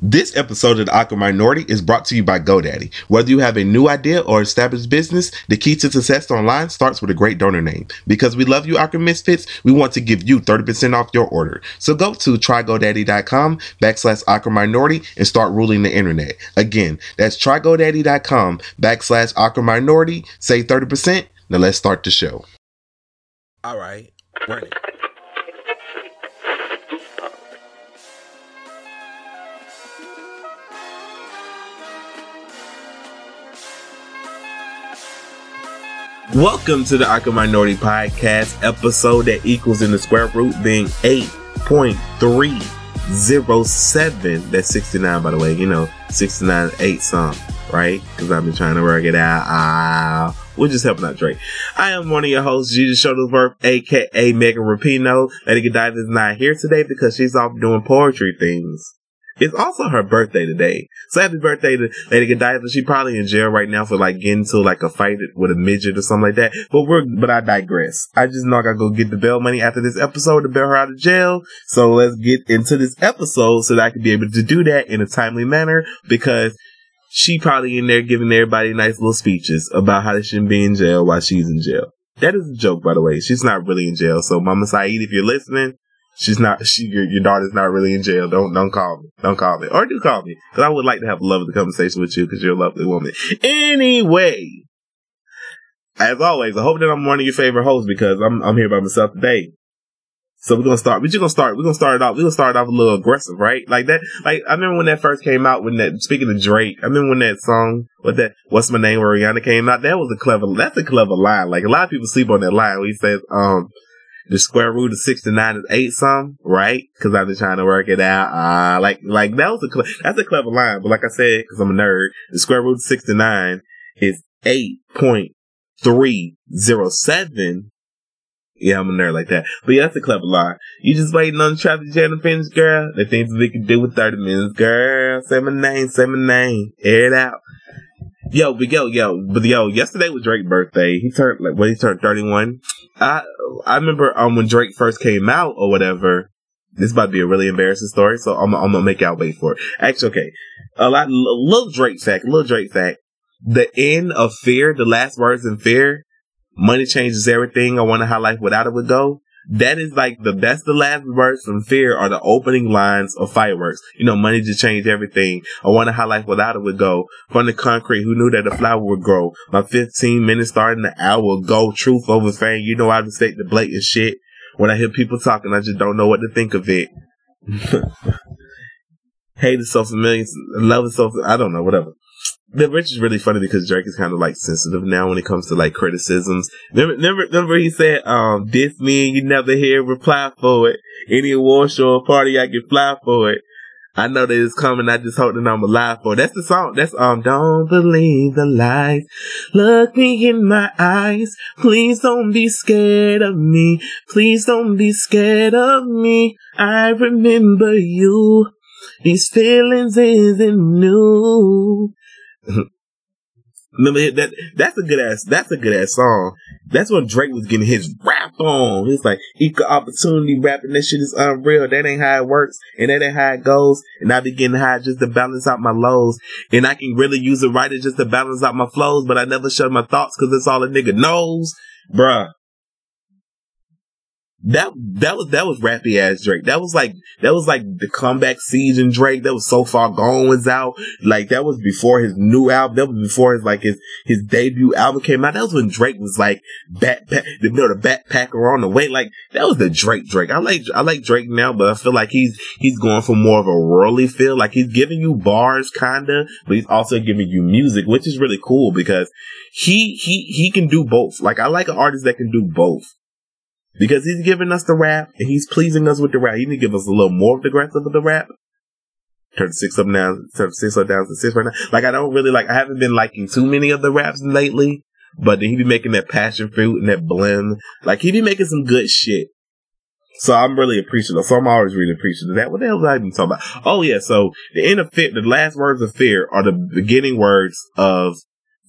This episode of the Awkward Minority is brought to you by GoDaddy. Whether you have a new idea or established business, the key to success online starts with a great domain name. Because we love you, Awkward Misfits, we want to give you 30% off your order. So go to trygodaddy.com backslash awkward minority and start ruling the internet. Again, that's trygodaddy.com backslash awkward minority. Save 30%. Now let's start the show. All right, run Welcome to the Awkward Minority Podcast episode that equals in the square root being 8.307. That's 69, by the way. You know, 69 8 some, right? Because I've been trying to work it out. Ah, we're just helping out Drake. I am one of your hosts, Jesus Shuttlesworth, aka Megan Rapinoe. Lady Godiva is not here today because she's off doing poetry things. It's also her birthday today. So happy birthday to Lady Godiva. She probably in jail right now for like getting to like a fight with a midget or something like that. But we're, but I digress. I just know I gotta go get the bail money after this episode to bail her out of jail. So let's get into this episode so that I can be able to do that in a timely manner because she probably in there giving everybody nice little speeches about how they shouldn't be in jail while she's in jail. That is a joke, by the way. She's not really in jail. So Mama Saeed, if you're listening, She's not. She your, your daughter's not really in jail. Don't don't call me. Don't call me. Or do call me because I would like to have a lovely conversation with you because you're a lovely woman. Anyway, as always, I hope that I'm one of your favorite hosts because I'm I'm here by myself today. So we're gonna start. We're just gonna start. We're gonna start it off. We're gonna start off a little aggressive, right? Like that. Like I remember when that first came out. When that speaking of Drake, I remember when that song, what that, what's my name, where Rihanna came out. That was a clever. That's a clever line. Like a lot of people sleep on that line. Where he says, um, the square root of 69 is eight some, right? Cause I've been trying to work it out. Uh, like, like that was a, cl- that's a clever line. But like I said, cause I'm a nerd, the square root of 69 is 8.307. Yeah, I'm a nerd like that. But yeah, that's a clever line. You just waiting on the traffic jam to finish, girl. The things we can do with 30 minutes, girl. Say my name, say my name. Air it out. Yo, but yo, yo, but yo, yesterday was Drake's birthday. He turned like when he turned thirty one. I I remember um when Drake first came out or whatever. This might be a really embarrassing story, so I'm, I'm gonna make y'all wait for it. Actually, okay, a lot little Drake fact, little Drake fact. The end of Fear, the last words in Fear, money changes everything. I wonder how life without it would go that is like the that's the last words from Fear are the opening lines of fireworks. You know, money just changed everything. I wonder how life without it would go. From the concrete, who knew that a flower would grow? My 15 minutes starting the hour go. Truth over fame. You know I mistake the blatant shit. When I hear people talking, I just don't know what to think of it. Hate is so familiar. Love is so, I don't know, whatever the Rich is really funny because Drake is kind of like sensitive now when it comes to like criticisms. Remember, remember, remember he said, um, this me and you never hear reply for it. Any award show or party, I can fly for it. I know that it's coming. I just hope that I'm alive for it. That's the song. That's, um, don't believe the lies. Look me in my eyes. Please don't be scared of me. Please don't be scared of me. I remember you. These feelings isn't new. Remember that? That's a good ass. That's a good ass song. That's when Drake was getting his rap on. He's like equal opportunity rapping. That shit is unreal. That ain't how it works, and that ain't how it goes. And I be getting high just to balance out my lows. And I can really use a writer just to balance out my flows, but I never shut my thoughts because that's all a nigga knows, bruh that that was that was rappy ass Drake. That was like that was like the comeback season Drake. That was so far gone was out. Like that was before his new album. That was before his like his his debut album came out. That was when Drake was like backpack the you know, the backpacker on the way. Like that was the Drake Drake. I like I like Drake now, but I feel like he's he's going for more of a worldly feel. Like he's giving you bars kinda, but he's also giving you music, which is really cool because he he he can do both. Like I like an artist that can do both because he's giving us the rap and he's pleasing us with the rap. He need to give us a little more of the aggressive of the rap. Turn six up now, turn six up down to six right now. Like I don't really like. I haven't been liking too many of the raps lately, but then he be making that passion fruit and that blend. Like he be making some good shit. So I'm really appreciative. So I'm always really appreciative of that. What the hell was I even talking about? Oh yeah. So the end of fear, the last words of fear are the beginning words of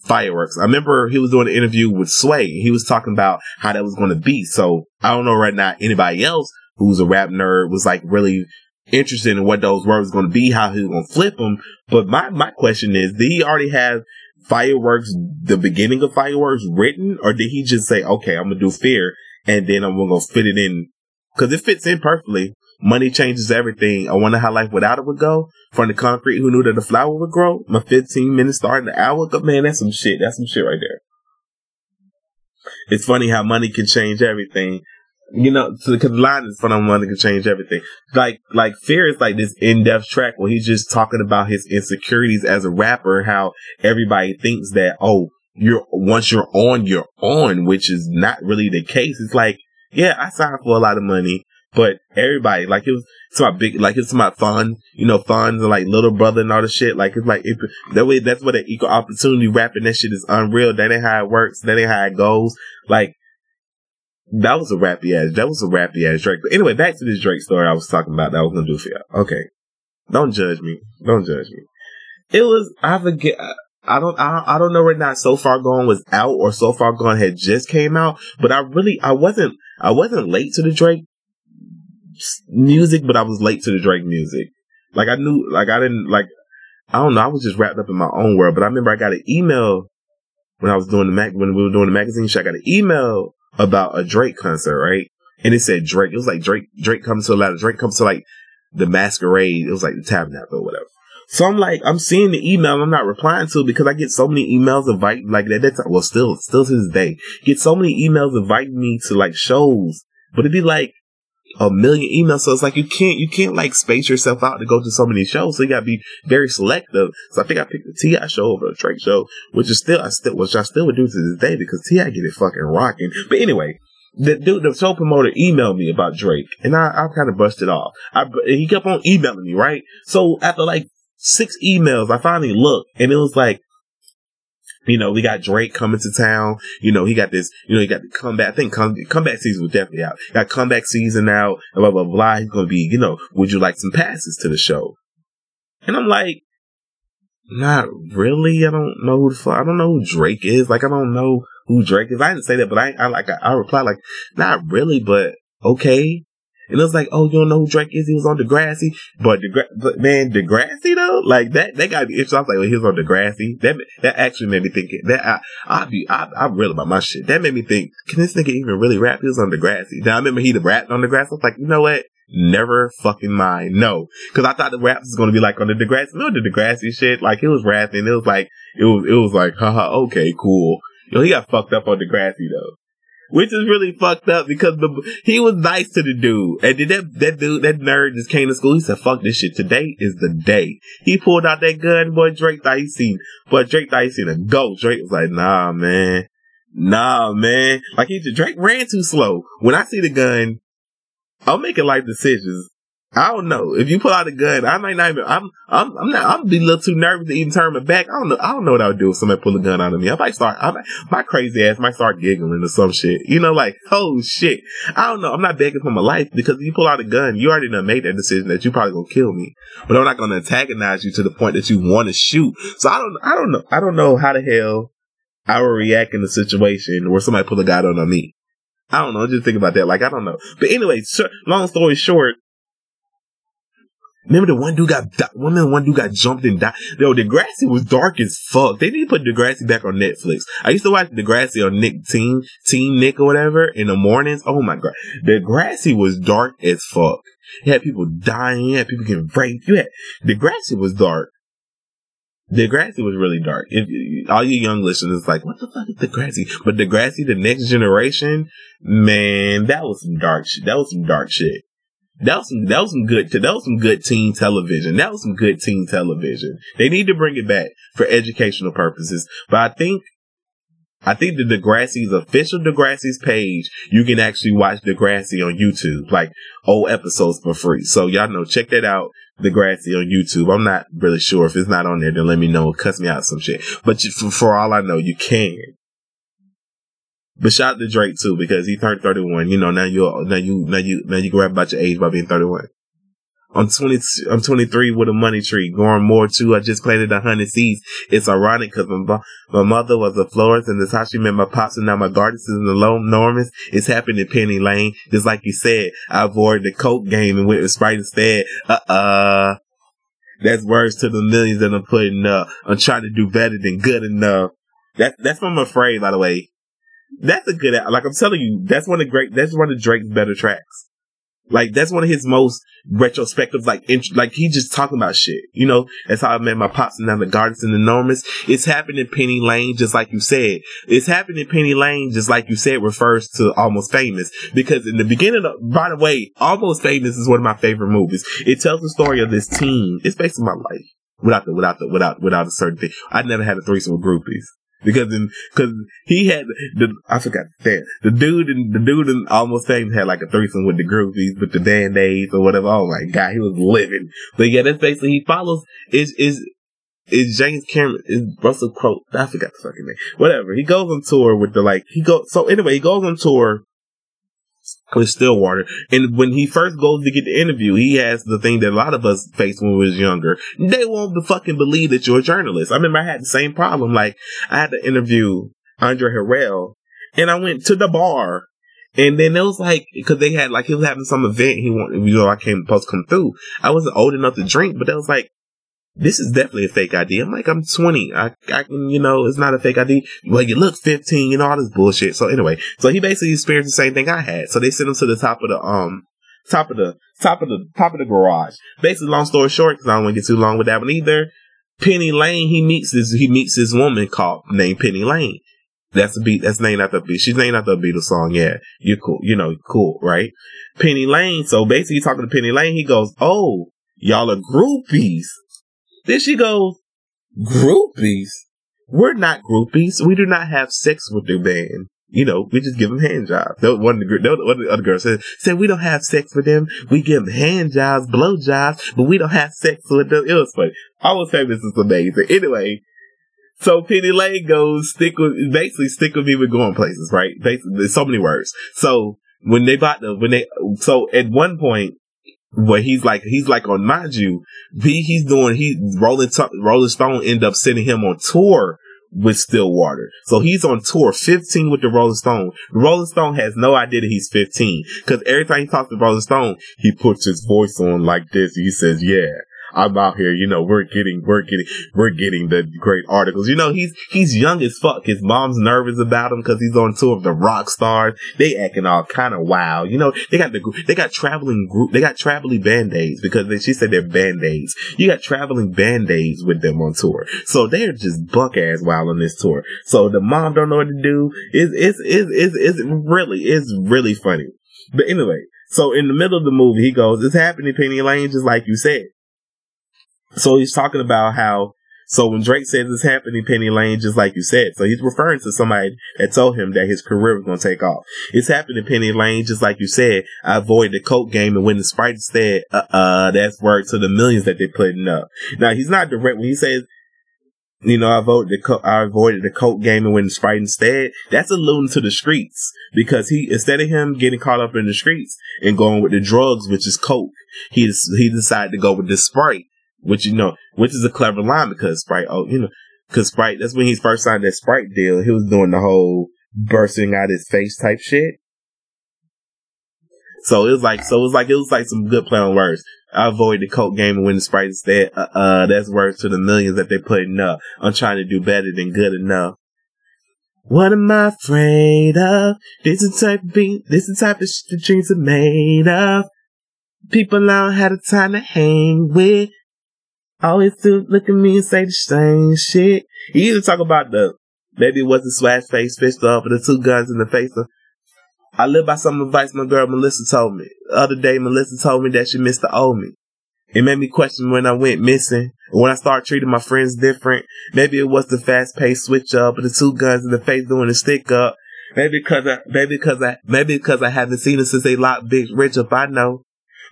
fireworks. I remember he was doing an interview with Sway. He was talking about how that was going to be. So I don't know right now anybody else who's a rap nerd was like really interested in what those words going to be, how he's going to flip them. But my, my question is, did he already have fireworks, the beginning of fireworks written, or did he just say, okay, I'm going to do fear and then I'm going to fit it in? Cause it fits in perfectly. Money changes everything. I wonder how life without it would go. From the concrete who knew that the flower would grow. My 15 minutes starting the hour. Man, that's some shit. That's some shit right there. It's funny how money can change everything. You know, because the line is funny, money can change everything. Like, like Fear is like this in-depth track where he's just talking about his insecurities as a rapper, how everybody thinks that, oh, you're, once you're on, you're on, which is not really the case. It's like, yeah, I signed for a lot of money, but everybody, like it was, it's my big, like it's my fun, you know, fun, and like little brother and all the shit. Like it's like, it, that way, that's what an equal opportunity rapping, that shit is unreal. That ain't how it works. That ain't how it goes. Like, that was a rappy ass, that was a rappy ass Drake. But anyway, back to this Drake story I was talking about that I was gonna do for y'all. Okay. Don't judge me. Don't judge me. It was, I forget, I don't, I, I don't know where not so far gone was out or so far gone had just came out, but I really, I wasn't, I wasn't late to the Drake music, but I was late to the Drake music. Like I knew, like I didn't, like, I don't know, I was just wrapped up in my own world, but I remember I got an email when I was doing the mag, when we were doing the magazine show, I got an email about a Drake concert, right? And it said Drake, it was like Drake, Drake comes to a lot of Drake comes to like the masquerade. It was like the tabernacle or whatever. So I'm like, I'm seeing the email. I'm not replying to it because I get so many emails inviting, like that. That's well, still, still to this day, get so many emails inviting me to like shows, but it'd be like a million emails. So it's like you can't, you can't like space yourself out to go to so many shows. So you gotta be very selective. So I think I picked the T.I. show over a Drake show, which is still, I still, which I still would do to this day because T.I. get it fucking rocking. But anyway, the dude, the show promoter emailed me about Drake and I, I kind of busted off. I, he kept on emailing me, right? So after like six emails. I finally looked and it was like, you know, we got Drake coming to town. You know, he got this, you know, he got the comeback. I think come, comeback season was definitely out. Got comeback season out, blah, blah, blah. He's going to be, you know, would you like some passes to the show? And I'm like, not really. I don't know who the fuck, I don't know who Drake is. Like, I don't know who Drake is. I didn't say that, but I, I like, I, I replied like, not really, but okay. And it was like, oh, you don't know who Drake is? He was on Degrassi. But, Degra- but man, Degrassi though, like that, that got me interested. I was like, well, he was on Degrassi. That, that actually made me think that I, I be, I, I'm real about my shit. That made me think, can this nigga even really rap? He was on Degrassi. Now I remember he rapped on Degrassi. I was like, you know what? Never fucking mind. No. Cause I thought the rap was to be like on the Degrassi, no, the Degrassi shit. Like it was rapping. It was like, it was, it was like, haha, okay, cool. Yo, he got fucked up on Degrassi though which is really fucked up because the he was nice to the dude, and then that that dude that nerd just came to school. He said, "Fuck this shit. Today is the day." He pulled out that gun. Boy, Drake thought he seen, but Drake thought he seen a ghost. Drake was like, "Nah, man, nah, man." Like he Drake ran too slow. When I see the gun, I'm making life decisions. I don't know. If you pull out a gun, I might not even, I'm, I'm, I'm not, I'm be a little too nervous to even turn my back. I don't know. I don't know what I would do if somebody pull a gun out of me. I might start, I might, my crazy ass might start giggling or some shit. You know, like, oh shit. I don't know. I'm not begging for my life because if you pull out a gun, you already done made that decision that you probably gonna kill me. But I'm not gonna antagonize you to the point that you want to shoot. So I don't, I don't know. I don't know how the hell I would react in a situation where somebody pull a gun on me. I don't know. Just think about that. Like, I don't know. But anyway, long story short, Remember the one dude got, the one dude got jumped and died? Yo, Degrassi was dark as fuck. They need to put Degrassi back on Netflix. I used to watch Degrassi on Nick Team, TeenNick or whatever in the mornings. Oh my god. Degrassi was dark as fuck. You had people dying, you had people getting raped. You had, Degrassi was dark. Degrassi was really dark. If all you young listeners like, what the fuck is Degrassi? But Degrassi, the next generation, man, that was some dark shit. That was some dark shit. That was some, that was some good, that was some good teen television. That was some good teen television. They need to bring it back for educational purposes. But I think, I think the Degrassi's official Degrassi's page, you can actually watch Degrassi on YouTube, like old episodes for free. So y'all know, check that out. Degrassi on YouTube. I'm not really sure if it's not on there, then let me know. Cuss me out some shit. But for, for all I know, you can. But shout out to Drake too because he turned 31. You know, now you now you now you now you rap about your age by being 31. I'm 20, I'm 23 with a money tree, growing more too. I just planted a hundred seeds. It's ironic because my, my mother was a florist and that's how she met my pops and now my garden is enormous. It's happened in Penny Lane. Just like you said, I avoided the coke game and went with Sprite instead. Uh-uh. That's words to the millions that I'm putting up. I'm trying to do better than good enough. That, that's from Afraid, by the way. That's a good, like I'm telling you, that's one of great, that's one of Drake's better tracks. Like that's one of his most retrospective, like int- like he just talking about shit. You know, that's how I met my pops and now the gardens and enormous. It's happening in Penny Lane, just like you said. It's happening in Penny Lane, just like you said, refers to Almost Famous because in the beginning, of, by the way, Almost Famous is one of my favorite movies. It tells the story of this teen. It's based on my life without the without the without without a certain thing. I never had a threesome with groupies because in because he had the I forgot that the dude and the dude in almost famous had like a threesome with the groupies with the band aids or whatever. Oh my god, he was living. But yeah, that's basically he follows is is is James Cameron is Russell Crowe. I forgot the fucking name. Whatever. He goes on tour with the like he goes so anyway, he goes on tour with Stillwater. And when he first goes to get the interview, he has the thing that a lot of us faced when we was younger. They won't fucking believe that you're a journalist. I remember I had the same problem. Like, I had to interview Andre Harrell, and I went to the bar. And then it was like, cause they had, like, he was having some event he wanted, you know, I came supposed to come through. I wasn't old enough to drink, but that was like, this is definitely a fake ID. I'm like, I'm 20. I, I can, you know, it's not a fake ID. Well, you look 15, you know, all this bullshit. So anyway, so he basically experienced the same thing I had. So they sent him to the top of the, um, top of the, top of the, top of the garage. Basically, long story short, cause I don't want to get too long with that one either. Penny Lane, he meets this, he meets this woman called, named Penny Lane. That's a beat, that's named after a beat. She's named after a Beatles song. Yeah. You're cool. You know, cool, right? Penny Lane. So basically talking to Penny Lane, he goes, Oh, y'all are groupies. Then she goes, groupies? We're not groupies. We do not have sex with the band. You know, we just give them hand jobs. One of the, one of the other girls said, said, we don't have sex with them. We give them hand jobs, blow jobs, but we don't have sex with them. It was funny. I was saying this is amazing. Anyway, so Penny Lane goes, stick with, basically stick with me with going places, right? Basically, there's so many words. So when they bought the, when they, so at one point, where he's like he's like on mind you, he he's doing he Rolling Rolling Stone end up sending him on tour with Stillwater. So he's on tour 15 with the Rolling Stone. Rolling Stone has no idea that he's 15 because every time he talks to Rolling Stone, he puts his voice on like this. He says, yeah, I'm out here, you know, we're getting, we're getting, we're getting the great articles. You know, he's, he's young as fuck. His mom's nervous about him because he's on tour of the rock stars. They acting all kind of wild. You know, they got the, they got traveling group, they got traveling band-aids because they, she said they're band-aids. You got traveling band-aids with them on tour. So they're just buck ass wild on this tour. So the mom don't know what to do. It's, it's, it's, it's, it's really, it's really funny. But anyway, so in the middle of the movie, he goes, it's happening, Penny Lane, just like you said. So he's talking about how, so when Drake says it's happening, Penny Lane, just like you said, so he's referring to somebody that told him that his career was going to take off. It's happening, Penny Lane, just like you said. I avoided the coke game and when the Sprite instead, uh, uh, that's word to the millions that they're putting up. Now he's not direct when he says, you know, I voted the co- I avoided the coke game and went to Sprite instead. That's alluding to the streets because he instead of him getting caught up in the streets and going with the drugs, which is coke, he he decided to go with the Sprite which you know, which is a clever line because Sprite, oh, you know, because Sprite, that's when he first signed that Sprite deal. He was doing the whole bursting out his face type shit. So it was like, so it was like, it was like some good play on words. I avoid the coke game and win the Sprite instead. Uh, uh, that's words to the millions that they're putting up. I'm trying to do better than good enough. What am I afraid of? This is type of beat, this is type of shit the dreams are made of. People don't have the time to hang with. Always to look at me and say the same shit. He to talk about the, maybe it was the swag face fist up or the two guns in the face of, I live by some advice my girl Melissa told me. The other day, Melissa told me that she missed the old me. It made me question when I went missing, when I started treating my friends different. Maybe it was the fast paced switch up, or the two guns in the face doing the stick up. Maybe because I, maybe because I, maybe because I haven't seen it since they locked Big Rich up. I know,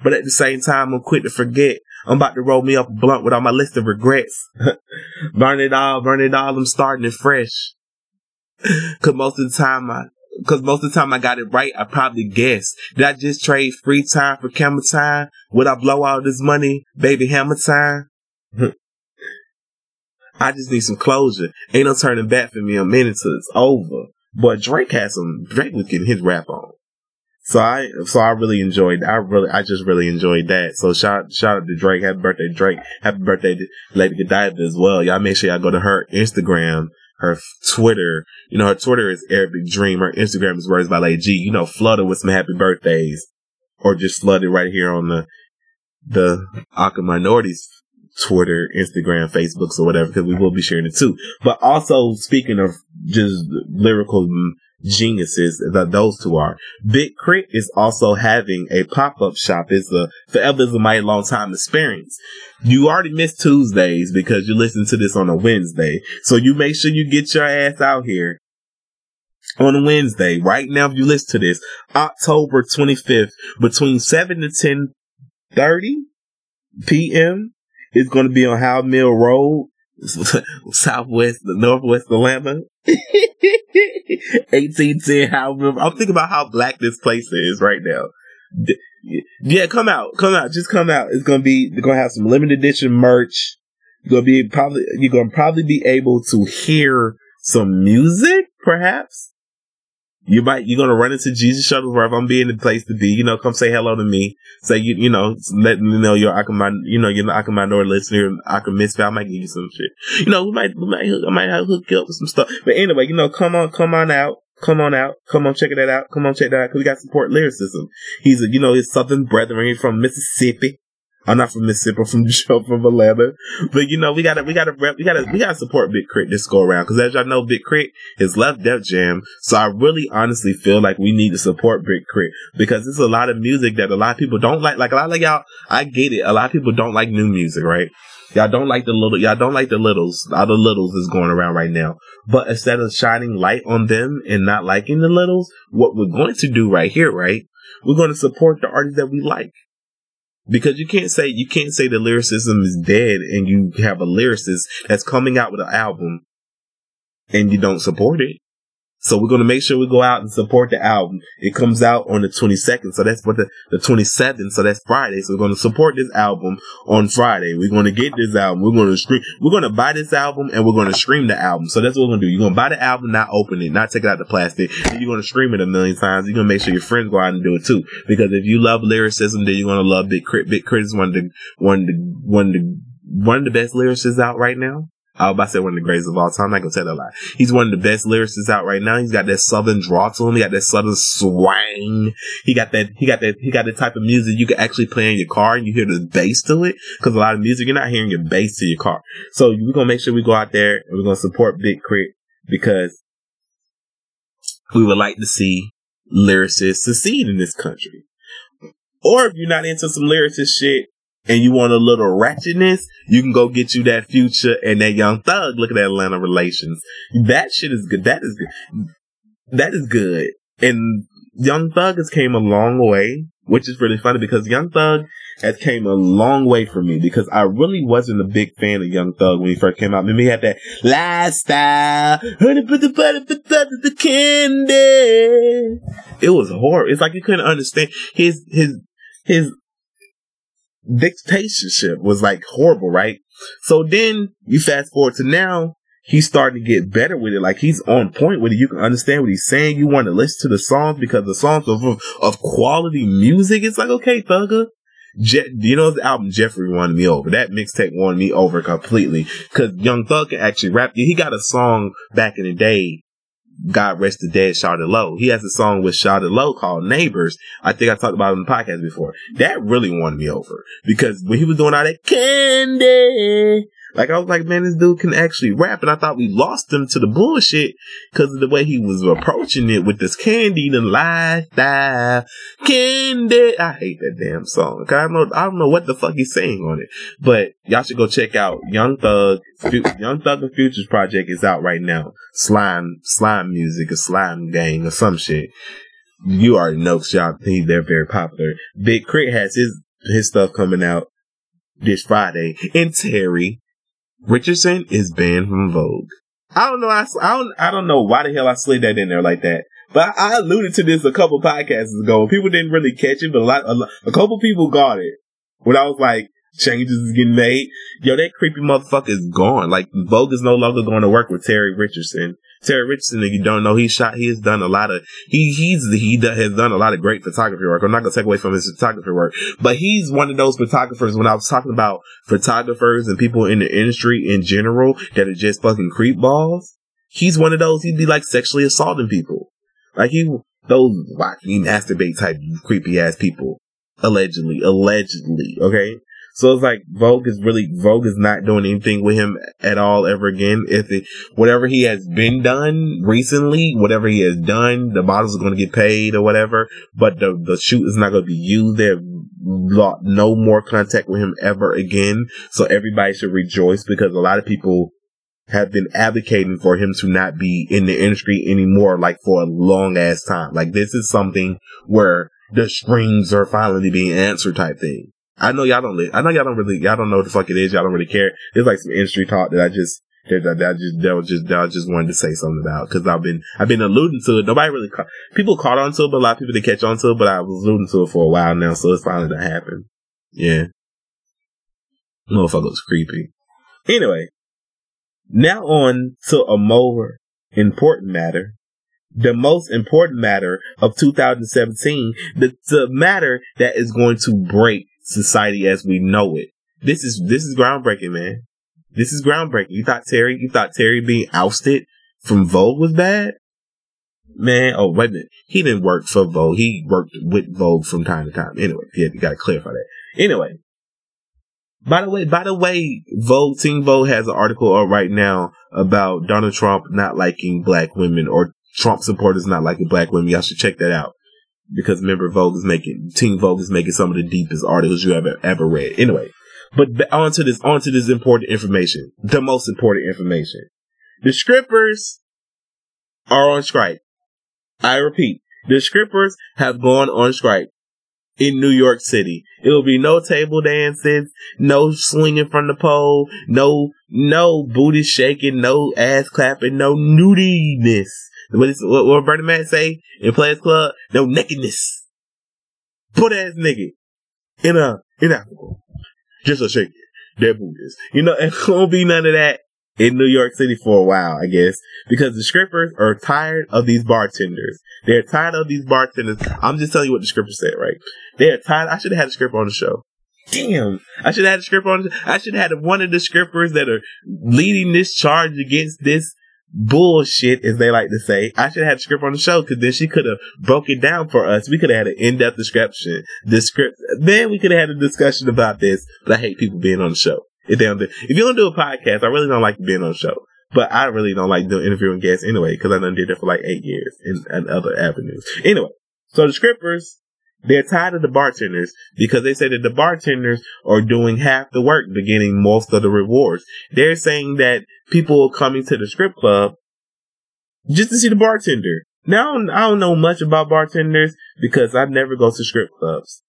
but at the same time, I'm quick to forget. I'm about to roll me up a blunt with all my list of regrets. burn it all, burn it all. I'm starting it fresh. Cause most of the time I, Cause most of the time I got it right, I probably guessed. Did I just trade free time for camera time? Would I blow all this money, baby hammer time? I just need some closure. Ain't no turning back for me a minute till it's over. But Drake has some, Drake was getting his rap on. So I, so I really enjoyed, I really, I just really enjoyed that. So shout, shout out to Drake. Happy birthday, Drake. Happy birthday to Lady Godiva as well. Y'all make sure y'all go to her Instagram, her Twitter. You know, her Twitter is Arabic Dream. Her Instagram is Words by Lady G. You know, flooded with some happy birthdays or just flooded right here on the, the Awkward Minority's Twitter, Instagram, Facebooks or whatever, because we will be sharing it too. But also speaking of just lyrical mm, geniuses that those two are. Big Krit is also having a pop-up shop. It's a forever is a mighty long time experience. You already missed Tuesdays because you listen to this on a Wednesday. So you make sure you get your ass out here on a Wednesday. Right now, if you listen to this, October 25th, between 7 to 10 30 p.m. It's going to be on Howell Mill Road, Southwest, Northwest Atlanta. 1810 Howell I'm thinking about how black this place is right now. Yeah, come out, come out, just come out. It's gonna be, they're gonna have some limited edition merch. You're gonna be probably, you're gonna probably be able to hear some music, perhaps. You might, you're to run into Jesus Shuttlesworth. I'm being the place to be. You know, come say hello to me. Say, you, you know, let me know you're Akamai, you know, you're the Akamai listener, Akamai Misfit. I might give you some shit. You know, we might, we might, I might have hook you up with some stuff. But anyway, you know, come on, come on out. Come on out. Come on, check that out. Come on, check that out. Cause we got support lyricism. He's a, you know, his Southern brethren from Mississippi. I'm not from Mississippi, from from Atlanta. But you know, we gotta, we gotta, we gotta, we gotta support Big Krit this go around. Cause as y'all know, Big Krit is left Def Jam. So I really honestly feel like we need to support Big Krit because there's a lot of music that a lot of people don't like. Like a lot of y'all, I get it. A lot of people don't like new music, right? Y'all don't like the little, y'all don't like the littles. All the littles is going around right now. But instead of shining light on them and not liking the littles, what we're going to do right here, right? We're going to support the artists that we like because you can't say you can't say the lyricism is dead and you have a lyricist that's coming out with an album and you don't support it. So we're going to make sure we go out and support the album. It comes out on the 22nd. So that's what the, the 27th. So that's Friday. So we're going to support this album on Friday. We're going to get this album. We're going to stream, we're going to buy this album and we're going to stream the album. So that's what we're going to do. You're going to buy the album, not open it, not take it out the plastic. And you're going to stream it a million times. You're going to make sure your friends go out and do it too. Because if you love lyricism, then you're going to love Big Krit. Big Krit is one of the, one of the, one of the, one of the best lyricists out right now. I was about to say one of the greatest of all time. I'm not gonna tell that lie. He's one of the best lyricists out right now. He's got that southern draw to him. He got that southern swang. He got that. He got that. He got the type of music you can actually play in your car and you hear the bass to it. Because a lot of music you're not hearing your bass to your car. So we're gonna make sure we go out there and we're gonna support Big Krit because we would like to see lyricists succeed in this country. Or if you're not into some lyricist shit, and you want a little ratchetness, you can go get you that future and that young thug. Look at that Atlanta relations. That shit is good. That is good. That is good. And Young Thug has came a long way, which is really funny because Young Thug has came a long way for me because I really wasn't a big fan of Young Thug when he first came out. Maybe he had that lifestyle, honey, the the, the candy. It was horrible. It's like you couldn't understand his his his dictatorship was like horrible, right? So then you fast forward to now, he's starting to get better with it. Like he's on point with it. You can understand what he's saying. You want to listen to the songs because the songs of of quality music. It's like okay, Thugger. Je- you know the album Jeffrey won me over. That mixtape won me over completely because Young Thug can actually rap. He got a song back in the day God rest the dead Shawty Lo. He has a song with Shawty Lo called Neighbors. I think I talked about it in the podcast before. That really won me over because when he was doing all that candy, like I was like, man, this dude can actually rap, and I thought we lost him to the bullshit because of the way he was approaching it with this candy, the lifestyle, candy. I hate that damn song. Cause I don't know, I don't know what the fuck he's saying on it, but y'all should go check out Young Thug. Young Thug and Futures project is out right now. Slime, slime music, a slime gang, or some shit. You already know, y'all. They're very popular. Big Krit has his his stuff coming out this Friday, and Terry Richardson is banned from Vogue. I don't know. I, I don't. I don't know why the hell I slid that in there like that. But I, I alluded to this a couple podcasts ago. People didn't really catch it, but a lot, a, a couple people got it. When I was like, changes is getting made. Yo, that creepy motherfucker is gone. Like Vogue is no longer going to work with Terry Richardson. Terry Richardson, if you don't know, he shot, he has done a lot of, he, he's, he has done a lot of great photography work. I'm not going to take away from his photography work, but he's one of those photographers when I was talking about photographers and people in the industry in general that are just fucking creep balls. He's one of those, he'd be like sexually assaulting people. Like he, those watching masturbate type creepy ass people. Allegedly, allegedly, okay? So it's like Vogue is really Vogue is not doing anything with him at all ever again. If it, whatever he has been done recently, whatever he has done, the models are going to get paid or whatever. But the the shoot is not going to be used. They have no more contact with him ever again. So everybody should rejoice because a lot of people have been advocating for him to not be in the industry anymore, like for a long ass time. Like this is something where the strings are finally being answered type thing. I know y'all don't. Li- I know y'all don't really. Y'all don't know what the fuck it is. Y'all don't really care. It's like some industry talk that I just that, that, that I just that was just that I just wanted to say something about because I've been I've been alluding to it. Nobody really ca- people caught on to it, but a lot of people didn't catch on to it. But I was alluding to it for a while now, so it's finally to happen. Yeah, motherfucker was creepy. Anyway, now on to a more important matter the most important matter of 2017, the, the matter that is going to break society as we know it. This is this is groundbreaking, man. This is groundbreaking. You thought Terry, you thought Terry being ousted from Vogue was bad? Man, oh wait a minute. He didn't work for Vogue. He worked with Vogue from time to time. Anyway, yeah, you gotta clarify that. Anyway. By the way, by the way, Vogue, Teen Vogue has an article up right now about Donald Trump not liking black women or Trump supporters not liking black women. Y'all should check that out because remember Vogue is making Teen Vogue is making some of the deepest articles you ever ever read. Anyway, but onto this onto this important information, the most important information. The scrippers are on strike. I repeat, the scrippers have gone on strike in New York City. It will be no table dances, no swinging from the pole, no no booty shaking, no ass clapping, no nudiness. What is what, what Bernie Mac say in Players Club? No nakedness. Put ass nigga in a in Africa. Just a shake. That booties. You know, it won't be none of that in New York City for a while, I guess, because the scrippers are tired of these bartenders. They're tired of these bartenders. I'm just telling you what the scripper said, right? They're tired. I should have had a script on the show. Damn, I should have had a script on. The, I should have had one of the scrippers that are leading this charge against this bullshit, as they like to say. I should have had script on the show because then she could have broke it down for us. We could have had an in-depth description, descript. Then we could have had a discussion about this. But I hate people being on the show. If they don't do, if you don't do a podcast, I really don't like being on the show. But I really don't like doing interviewing guests anyway because I done did it for like eight years in, in other avenues. Anyway, so the scrippers they're tired of the bartenders because they say that the bartenders are doing half the work, but getting most of the rewards. They're saying that people coming to the strip club just to see the bartender. Now, I don't know much about bartenders because I never go to strip clubs.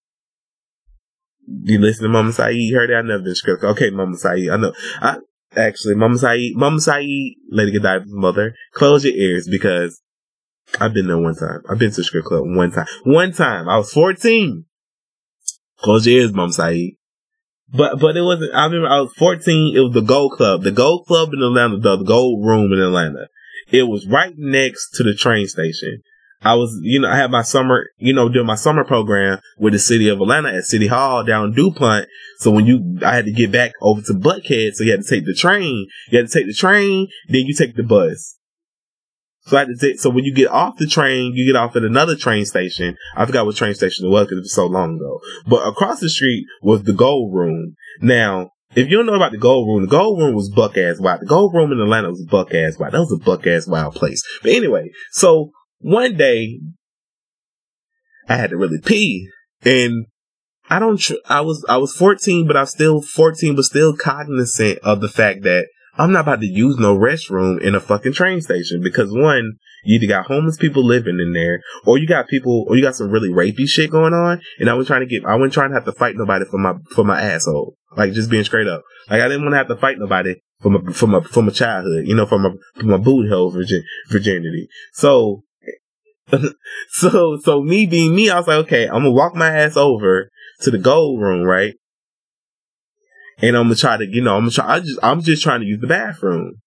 You listen to Mama Saeed, heard that? I never been strip club. Okay, Mama Saeed, I know. I, actually, Mama Saeed, Mama Saeed, Lady Godiva's mother, close your ears because I've been there one time. I've been to strip club one time. One time. I was 14. Close your ears, Mom Saeed. But, but it wasn't, I remember I was 14. It was the Gold Club. The Gold Club in Atlanta, the Gold Room in Atlanta. It was right next to the train station. I was, you know, I had my summer, you know, doing my summer program with the city of Atlanta at City Hall down DuPont. So when you, I had to get back over to Buckhead. So you had to take the train. You had to take the train, then you take the bus. So I had to so when you get off the train, you get off at another train station. I forgot what train station it was because it was so long ago. But across the street was the Gold Room. Now, if you don't know about the Gold Room, the Gold Room was buck ass wild. The Gold Room in Atlanta was buck ass wild. That was a buck ass wild place. But anyway, so one day I had to really pee and I don't, tr- I was, I was 14, but I was still 14, but still cognizant of the fact that I'm not about to use no restroom in a fucking train station because one, you either got homeless people living in there, or you got people, or you got some really rapey shit going on. And I was trying to get, I wasn't trying to have to fight nobody for my for my asshole. Like just being straight up. Like I didn't want to have to fight nobody from a from a from a childhood, you know, from a from a boot hole virgin, virginity. So so, so me being me, I was like, okay, I'm gonna walk my ass over to the gold room, right? And I'm gonna try to, you know, I'm gonna try, I just, I'm just trying to use the bathroom.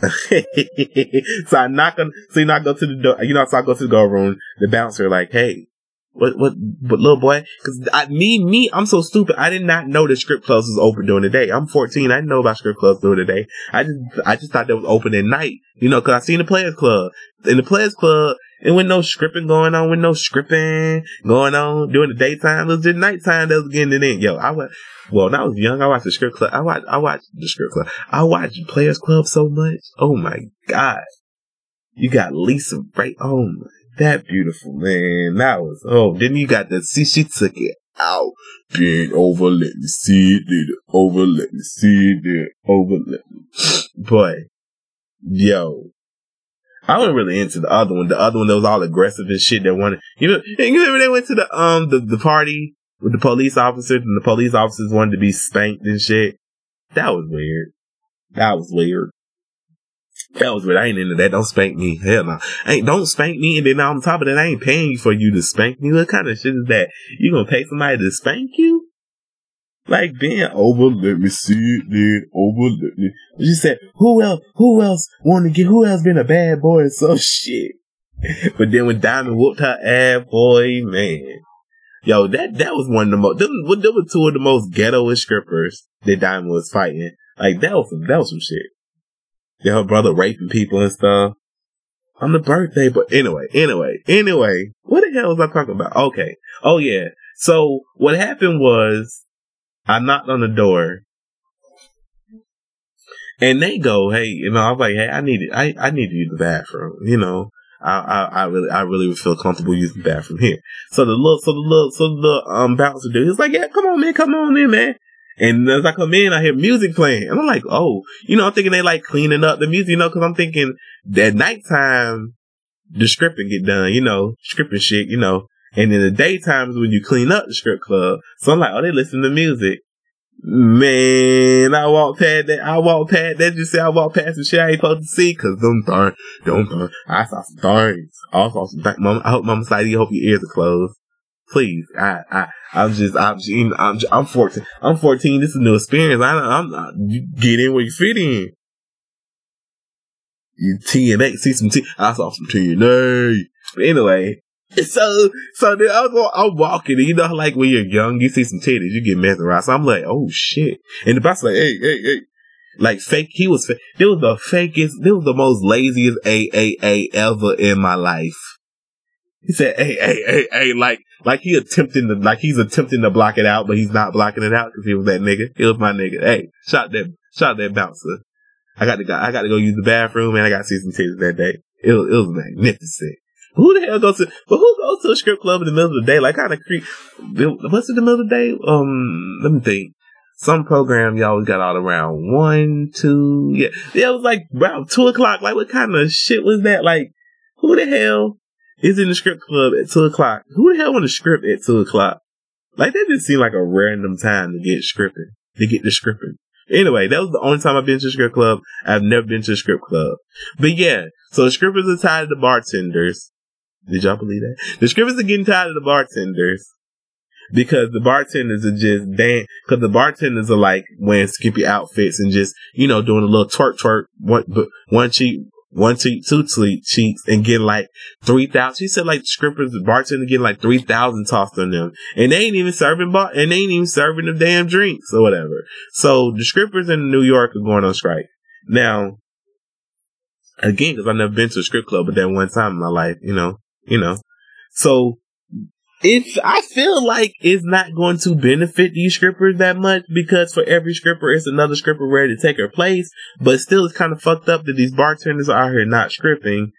so I knock on, so you not go to the door, you know, so I go to the gold room, the bouncer like, hey, what, what, what, little boy? Cause I, me, me, I'm so stupid. I did not know that strip clubs was open during the day. I'm 14. I didn't know about strip clubs during the day. I just, I just thought they was open at night. You know, cause I seen the Players Club. In the Players Club, and with no scripting going on, with no scripting going on during the daytime, it was the nighttime that was getting it in. Yo, I was, well, when I was young, I watched the script club. I watched, I watched the script club. I watched Players Club so much. Oh my God. You got Lisa right. Oh that beautiful, man. That was, oh, then you got the, see, she took it out. Bend over, let me see it, did it over, let me see it, did it over, let me. Boy, yo. I wasn't really into the other one. The other one that was all aggressive and shit that wanted, you know, you remember they went to the, um, the, the party with the police officers and the police officers wanted to be spanked and shit. That was weird. That was weird. That was weird. I ain't into that. Don't spank me. Hell no. Ain't don't spank me. And then on top of that, I ain't paying you for you to spank me. What kind of shit is that? You gonna pay somebody to spank you? Like bend over, let me see it, then over, let me. She said, "Who else? Who else want to get? Who else been a bad boy so shit?" But then when Diamond whooped her ass, boy, man, yo, that that was one of the most. Them, them were two of the most ghetto strippers that Diamond was fighting. Like that was some, that was some shit. Yeah, her brother raping people and stuff on the birthday. But anyway, anyway, anyway, what the hell was I talking about? Okay. Oh yeah. So what happened was I knocked on the door and they go, Hey, you know, I was like, Hey, I need, I, I need to use the bathroom, you know. I, I, I really, I really would feel comfortable using the bathroom here. So the little, so the little, so the, um, bouncer dude, he's like, yeah, come on, man, come on in, man. And as I come in, I hear music playing. And I'm like, oh, you know, I'm thinking they like cleaning up the music, you know, cause I'm thinking that nighttime, the scripting get done, you know, scripting shit, you know. And in the daytime is when you clean up the strip club. So I'm like, oh, they listen to music. Man, I walk past that. I walk past that. Just say I walk past some shit I ain't supposed to see. Cause them things, them things. I saw some things. I saw some things. Mama, I hope Mama Slidey, hope your ears are closed. Please, I, I, I'm just, I'm, I'm, I'm 14. I'm 14. This is a new experience. I, I'm not, get in where you fit in. You TNA, see some T, I saw some TNA. But anyway, so, so then I was, I'm walking, and you know, like when you're young, you see some titties, you get mesmerized. So I'm like, oh shit. And the boss like, hey, hey, hey. Like fake, he was, fake. it was the fakest, it was the most laziest AAA ever in my life. He said, hey, hey, hey, hey, like, like he attempting to, like he's attempting to block it out, but he's not blocking it out because he was that nigga. He was my nigga. Hey, shot that, shot that bouncer. I got to go, I got to go use the bathroom and I got to see some titties that day. It was, it was magnificent. Who the hell goes to, but who goes to a strip club in the middle of the day? Like kind of creep. What's in the middle of the day? Um, let me think. Some program y'all got out around one, two, yeah. Yeah, it was like around two o'clock. Like what kind of shit was that? Like, who the hell is in the script club at two o'clock. Who the hell want to script at two o'clock? Like that didn't seem like a random time to get scripting, to get the scripting. Anyway, that was the only time I've been to a script club. I've never been to a script club. But yeah, so the scripters are tired of the bartenders. Did y'all believe that? The scripters are getting tired of the bartenders because the bartenders are just dance. Because the bartenders are like wearing skimpy outfits and just you know doing a little twerk twerk one one cheek one cheek, two cheeks, and getting like three thousand. She said like the scrippers, the bartender getting like three thousand tossed on them, and they ain't even serving bar, and they ain't even serving the damn drinks or whatever. So the scrippers in New York are going on strike now. Again, because I've never been to a strip club, but that one time in my life, you know, you know. So if I feel like it's not going to benefit these strippers that much because for every stripper, it's another stripper ready to take her place. But still, it's kind of fucked up that these bartenders are out here not stripping,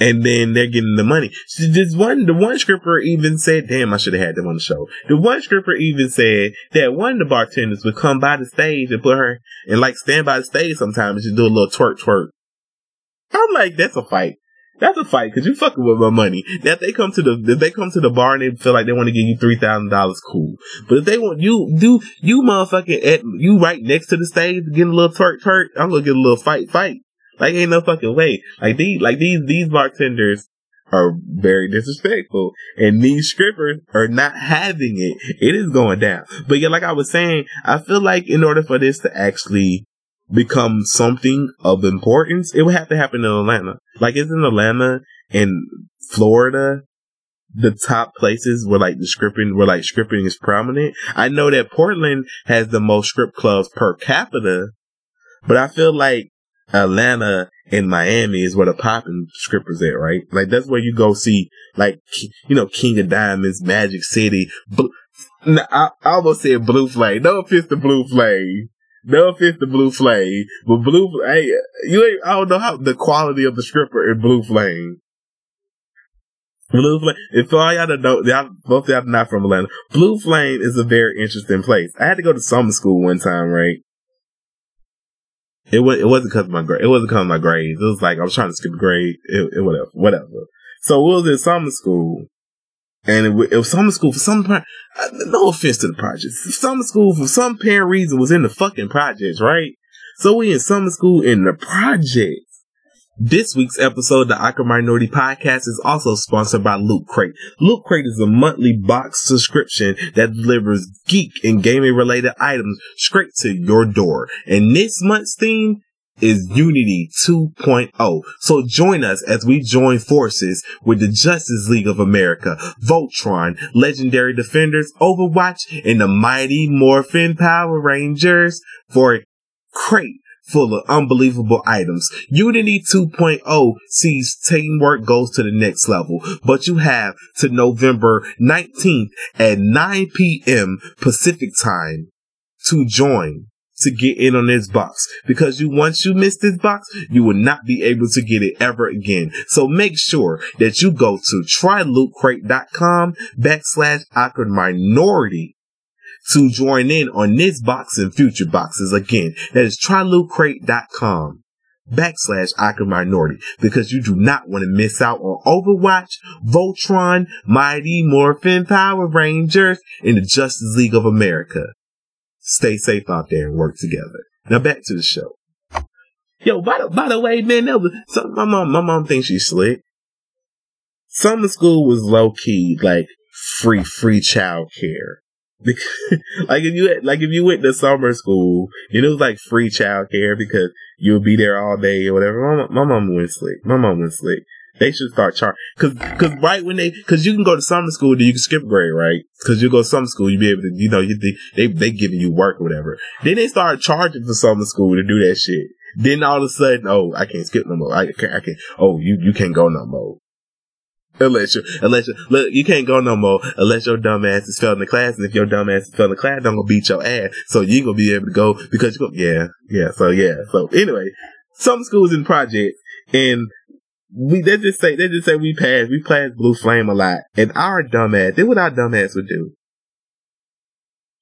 and then they're getting the money. So this one, the one stripper even said, "Damn, I should have had them on the show." The one stripper even said that one of the bartenders would come by the stage and put her and like stand by the stage sometimes and do a little twerk twerk. I'm like, that's a fight. That's a fight because you fucking with my money. Now, if they come to the if they come to the bar and they feel like they want to give you three thousand dollars, cool. But if they want you do you motherfucking at you right next to the stage getting a little twerk twerk, I'm gonna get a little fight fight. Like ain't no fucking way. Like these like these these bartenders are very disrespectful and these strippers are not having it. It is going down. But yeah, like I was saying, I feel like in order for this to actually become something of importance, it would have to happen in Atlanta. Like it's in Atlanta and Florida, the top places where like the stripping, where like stripping is prominent. I know that Portland has the most script clubs per capita, but I feel like Atlanta and Miami is where the popping strippers at, right? Like that's where you go see, like, you know, King of Diamonds, Magic City. I, I almost said Blue Flame. No offense to Blue Flame. No offense to Blue Flame, but Blue, hey, you ain't, I don't know how the quality of the stripper in Blue Flame. Blue Flame, if all y'all don't know, y'all, both y'all not from Atlanta, Blue Flame is a very interesting place. I had to go to summer school one time, right? It was it wasn't because of my grade. It wasn't because of my grades. It was like I was trying to skip a grade. It, it whatever, whatever. So we was in summer school, and it, it was summer school for some. Uh, no offense to the projects. Summer school for some parent reason was in the fucking projects, right? So we in summer school in the project. This week's episode of the Awkward Minority Podcast is also sponsored by Loot Crate. Loot Crate is a monthly box subscription that delivers geek and gaming related items straight to your door. And this month's theme is Unity 2.0. So join us as we join forces with the Justice League of America, Voltron, Legendary Defenders, Overwatch, and the Mighty Morphin Power Rangers for a crate full of unbelievable items. Unity 2.0 sees teamwork goes to the next level, but you have to November 19th at 9 p.m. Pacific time to join to get in on this box because you once you miss this box, you will not be able to get it ever again. So make sure that you go to trylootcrate.com backslash awkward minority to join in on this box and future boxes. Again, that is trylootcrate.com backslash awkward minority because you do not want to miss out on Overwatch, Voltron, Mighty Morphin Power Rangers, and the Justice League of America. Stay safe out there and work together. Now back to the show. Yo, by the, by the way, man, that was, so my mom, my mom thinks she's slick. Summer school was low key, like free, free child care. like if you like if you went to summer school and it was like free childcare because you would be there all day or whatever. My, my mom went slick. My mom went slick. They should start charging because because right when they because you can go to summer school, then you can skip grade, right? Because you go to summer school, you be able to you know you, they they giving you work or whatever. Then they start charging for summer school to do that shit. Then all of a sudden, oh, I can't skip no more. I can't. I can't. Oh, you you can't go no more. Unless you, unless you, look, you can't go no more unless your dumb ass is failing the class. And if your dumb ass is failing the class, I'm gonna beat your ass. So you gonna be able to go because you go, yeah, yeah. So yeah. So anyway, some schools in project and we, they just say, they just say we pass we pass blue flame a lot. And our dumbass did what our dumbass would do.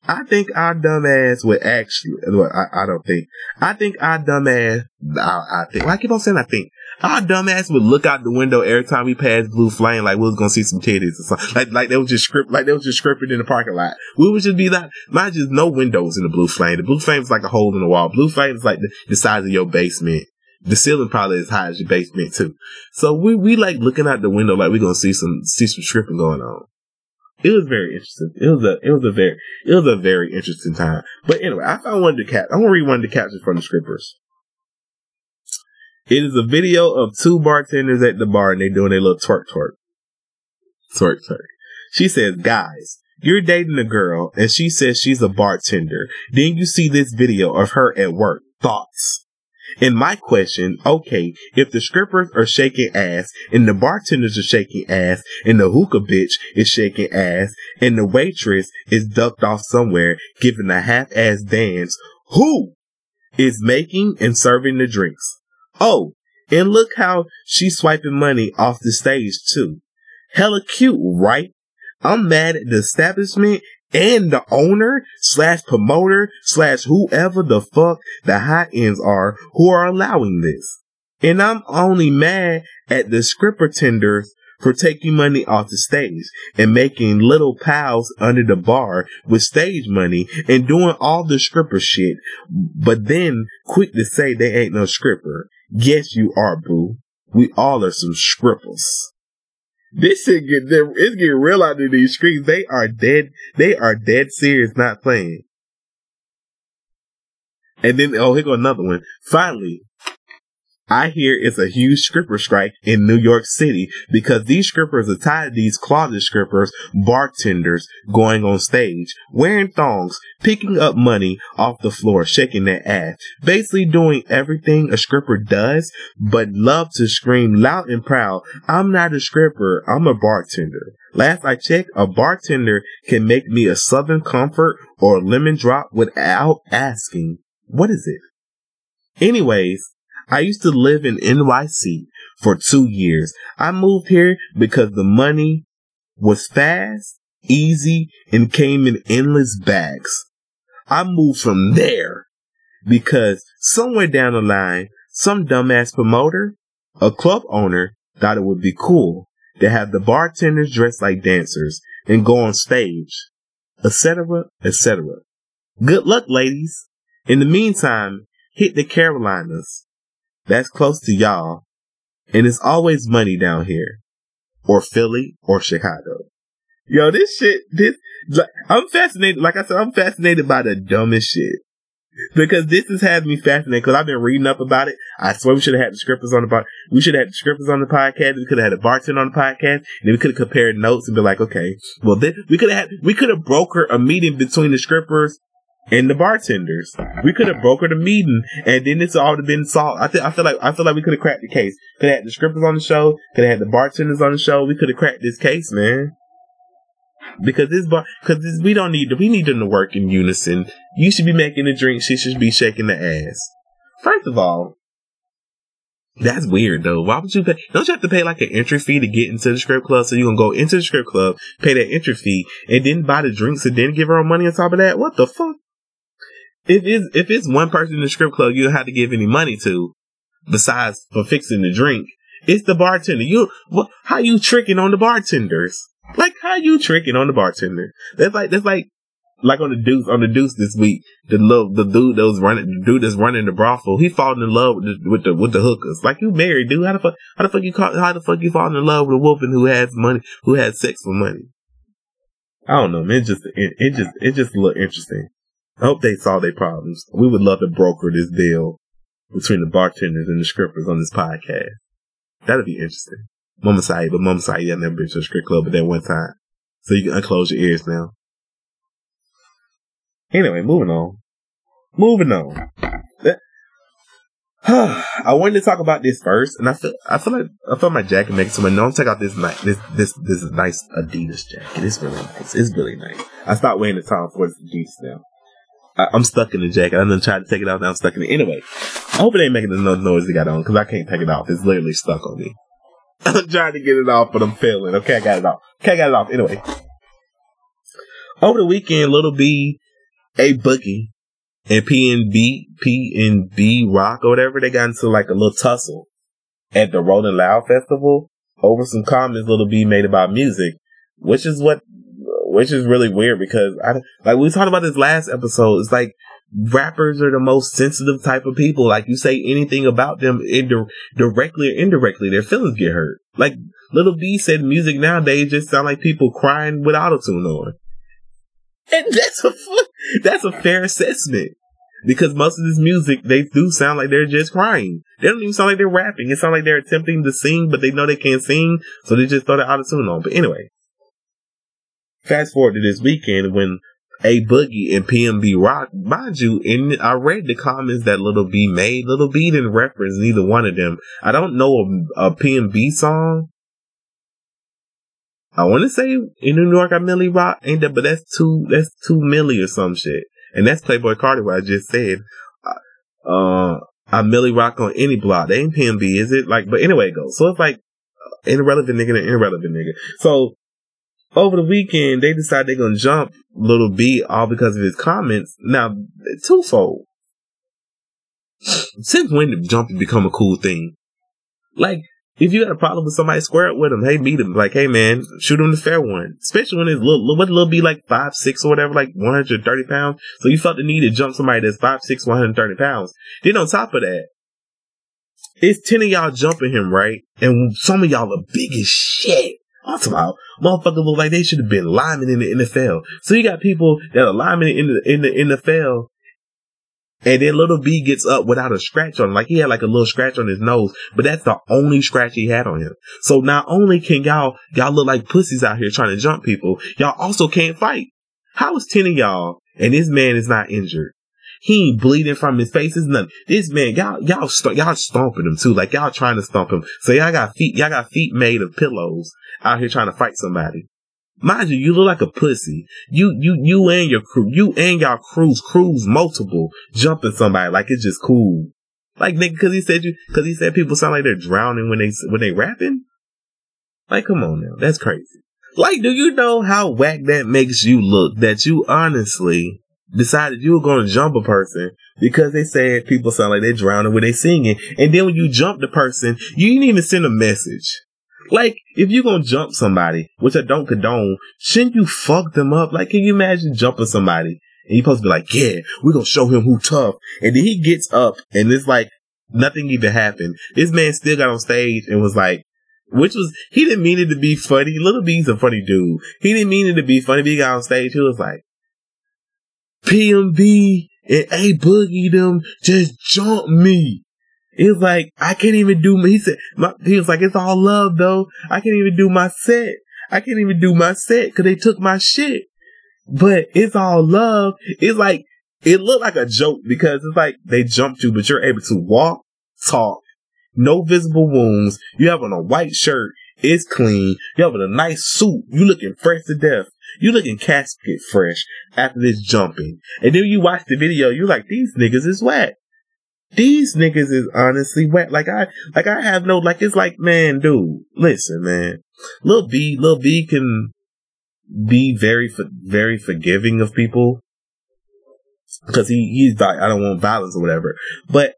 I think our dumbass would actually, well, I, I don't think, I think our dumbass, I, I think, well, keep on saying I think, our dumbass would look out the window every time we passed Blue Flame like we was gonna see some titties or something. Like, like they was just script, like they was just scripted in the parking lot. We would just be like, mind just no windows in the Blue Flame. The Blue Flame is like a hole in the wall. Blue Flame is like the, the size of your basement. The ceiling probably as high as your basement too. So we, we like looking out the window like we're gonna see some, see some stripping going on it was very interesting. It was a it was a very it was a very interesting time. But anyway, I found one to cap. I'm gonna read one of the captions from the scrippers. It is a video of two bartenders at the bar and they doing a little twerk twerk. Twerk twerk. She says, guys, you're dating a girl and she says she's a bartender. Then you see this video of her at work. Thoughts? And my question, okay, if the strippers are shaking ass and the bartenders are shaking ass and the hookah bitch is shaking ass and the waitress is ducked off somewhere giving a half-ass dance, who is making and serving the drinks? Oh, and look how she's swiping money off the stage too. Hella cute, right? I'm mad at the establishment and the owner slash promoter slash whoever the fuck the high ends are who are allowing this. And I'm only mad at the script pretenders for taking money off the stage and making little pals under the bar with stage money and doing all the stripper shit, but then quick to say they ain't no stripper. Yes, you are, boo. We all are some scrippers. This shit get it's getting real out of these streets. They are dead. They are dead serious, not playing. And then oh, here go another one. Finally, I hear it's a huge stripper strike in New York City because these strippers are tired of these closet strippers, bartenders going on stage, wearing thongs, picking up money off the floor, shaking their ass, basically doing everything a stripper does, but love to scream loud and proud, I'm not a stripper, I'm a bartender. Last I checked, a bartender can make me a Southern Comfort or a lemon drop without asking. What is it? Anyways, I used to live in NYC for two years. I moved here because the money was fast, easy, and came in endless bags. I moved from there because somewhere down the line, some dumbass promoter, a club owner, thought it would be cool to have the bartenders dress like dancers and go on stage, etc., etc. Good luck, ladies. In the meantime, hit the Carolinas. That's close to y'all. And it's always money down here. Or Philly or Chicago. Yo, this shit, this, like, I'm fascinated, like I said, I'm fascinated by the dumbest shit. Because this has had me fascinated, because I've been reading up about it. I swear we should have had the scripters on the pod. We should have had the scripters on the podcast. We could have had a bartender on the podcast, and we could have compared notes and be like, okay, well, then we could have had, we could have brokered a meeting between the scripters and the bartenders. We could have brokered a meeting, and then it's all been solved. I, th- I feel like I feel like we could have cracked the case. Could have had the scripters on the show. Could have had the bartenders on the show. We could have cracked this case, man. Because this bar, because we don't need to. we need them to work in unison. You should be making the drink. She should be shaking the ass. First of all, that's weird though. Why would you pay? Don't you have to pay like an entry fee to get into the strip club? So you can go into the strip club, pay that entry fee, and then buy the drinks and then give her money on top of that? What the fuck? If it's if it's one person in the strip club you don't have to give any money to, besides for fixing the drink, it's the bartender. You? How you tricking on the bartenders? Like how you tricking on the bartender? That's like that's like like on the deuce on the deuce this week. The little the dude that was running the dude that's running the brothel. He falling in love with the with the, with the hookers. Like you married dude. How the fuck how the fuck you call how the fuck you falling in love with a woman who has money who has sex for money? I don't know, man. It just it, it just it just look interesting. I hope they solve their problems. We would love to broker this deal between the bartenders and the strippers on this podcast. That'd be interesting. Mama Saeed, but Mama Saeed had never been to a strip club at that one time. So you can unclose your ears now. Anyway, moving on. Moving on. I wanted to talk about this first, and I feel I feel like I feel my jacket makes some. No, I'm take out this nice this this this nice Adidas jacket. It's really nice. It's really nice. I stopped wearing the Tom Ford Adidas now. I, am stuck in the jacket. I'm gonna try to take it off. Now I'm stuck in it. Anyway, I hope it ain't making the noise it got on because I can't take it off. It's literally stuck on me. I'm trying to get it off, but I'm failing. Okay, I got it off. Okay, I got it off. Anyway, over the weekend, Lil B, A Boogie, and P and B, PnB Rock or whatever, they got into like a little tussle at the Rolling Loud Festival over some comments Lil B made about music, which is what which is really weird because I like we talked about this last episode. It's like rappers are the most sensitive type of people. Like you say anything about them indir- directly or indirectly, their feelings get hurt. Like Lil B said, music nowadays just sound like people crying with autotune on, and that's a that's a fair assessment. Because most of this music, they do sound like they're just crying. They don't even sound like they're rapping. It sounds like they're attempting to sing, but they know they can't sing, so they just throw the autotune on. But anyway, Fast forward to this weekend when a Boogie and PnB Rock, mind you, and I read the comments that Lil B made. Lil B didn't reference neither one of them. I don't know a, a PnB song. I want to say in New York, I Milly Rock ain't that, but that's two, that's two Millie or some shit. And that's Playboi Carti, what I just said. Uh, I Milly Rock on any block. They ain't PnB, is it? Like, but anyway, it goes. So it's like, uh, irrelevant nigga and irrelevant nigga. So over the weekend, they decide they're gonna jump Lil B all because of his comments. Now, twofold. Since when did jumping become a cool thing? Like, if you had a problem with somebody, square up with him. Hey, meet him. Like, hey man, shoot him the fair one. Especially when it's little, what little B like five six or whatever, like one hundred thirty pounds. So you felt the need to jump somebody that's five six, one hundred thirty pounds. Then on top of that, it's ten of y'all jumping him, right? And some of y'all are big as shit I'm talking about motherfuckers look like they should have been linemen in the NFL. So you got people that are linemen in the in the NFL, and then little B gets up without a scratch on him. Like he had like a little scratch on his nose, but that's the only scratch he had on him. So not only can y'all y'all look like pussies out here trying to jump people, y'all also can't fight. How is ten of y'all and this man is not injured? He ain't bleeding from his face. It's nothing. This man, y'all, y'all, st- y'all stomping him too. Like y'all trying to stomp him. So y'all got feet, y'all got feet made of pillows out here trying to fight somebody. Mind you, you look like a pussy. You, you, you and your crew, you and y'all crews, crews multiple, jumping somebody like it's just cool. Like nigga, cause he said you, cause he said people sound like they're drowning when they, when they rapping. Like, come on now. That's crazy. Like, do you know how whack that makes you look that you honestly decided you were going to jump a person because they said people sound like they're drowning when they singing. And then when you jump the person, you didn't even send a message. Like, if you're to jump somebody, which I don't condone, shouldn't you fuck them up? Like, can you imagine jumping somebody and you're supposed to be like, yeah, we're to show him who tough. And then he gets up and it's like nothing even happened. This man still got on stage and was like, which was, he didn't mean it to be funny. Lil B's a funny dude. He didn't mean it to be funny, but he got on stage. He was like, PnB and A Boogie them just jumped me. It was like, I can't even do he said, my, he was like, it's all love though. I can't even do my set. I can't even do my set cause they took my shit. But it's all love. It's like, it looked like a joke because it's like they jumped you, but you're able to walk, talk, no visible wounds. You have on a white shirt. It's clean. You have on a nice suit. You looking fresh to death. You looking casket fresh after this jumping. And then you watch the video, you're like, these niggas is wet. These niggas is honestly wet. Like I, like I have no, like it's like, man, dude, listen, man. Lil B, Lil B can be very, very forgiving of people. Cause he, he's like, I don't want violence or whatever. But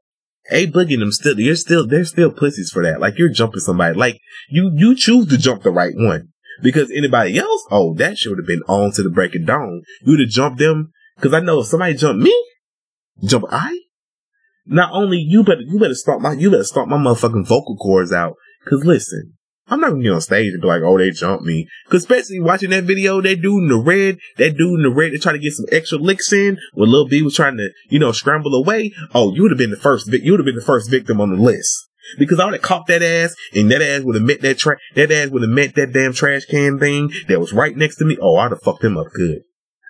a Boogie them still, you're still, they're still pussies for that. Like you're jumping somebody. Like you, you choose to jump the right one. Because anybody else, oh, that should have been on to the break of dawn. You would have jumped them. Cause I know if somebody jumped me, jump I. Not only you better, you better start my, you better start my motherfucking vocal cords out. Cause listen, I'm not gonna get on stage and be like, oh, they jumped me. Cause especially watching that video, that dude in the red, that dude in the red, they try to get some extra licks in when Lil B was trying to, you know, scramble away. Oh, you would have been the first, you would have been the first victim on the list. Because I would have caught that ass and that ass would have met that tra- that ass would have met that damn trash can thing that was right next to me. Oh, I'd have fucked him up good.